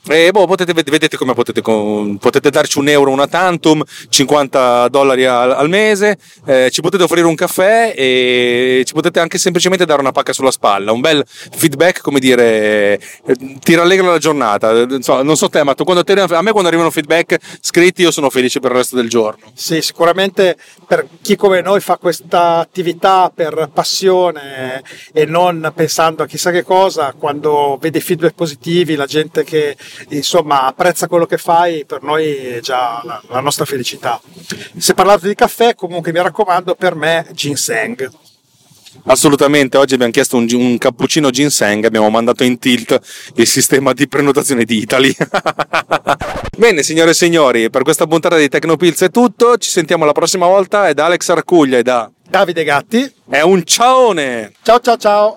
e boh, potete, vedete come potete, potete darci un euro una tantum, 50 dollari al, al mese, eh, ci potete offrire un caffè e ci potete anche semplicemente dare una pacca sulla spalla, un bel feedback, come dire, eh, ti rallegra la giornata. non so te, ma quando te, a me quando arrivano feedback scritti io sono felice per il resto del giorno. Sì, sicuramente per chi come noi fa questa attività per passione e non pensando a chissà che cosa, quando vede feedback positivi, la gente che insomma apprezza quello che fai, per noi è già la, la nostra felicità. Se parlate di caffè, comunque mi raccomando, per me ginseng. Assolutamente, oggi abbiamo chiesto un, un, cappuccino ginseng, abbiamo mandato in tilt il sistema di prenotazione di Italy. Bene, signore e signori, per questa puntata di Tecnopills è tutto, ci sentiamo la prossima volta, è da Alex Arcuglia e da Davide Gatti. È un ciaone! Ciao ciao ciao!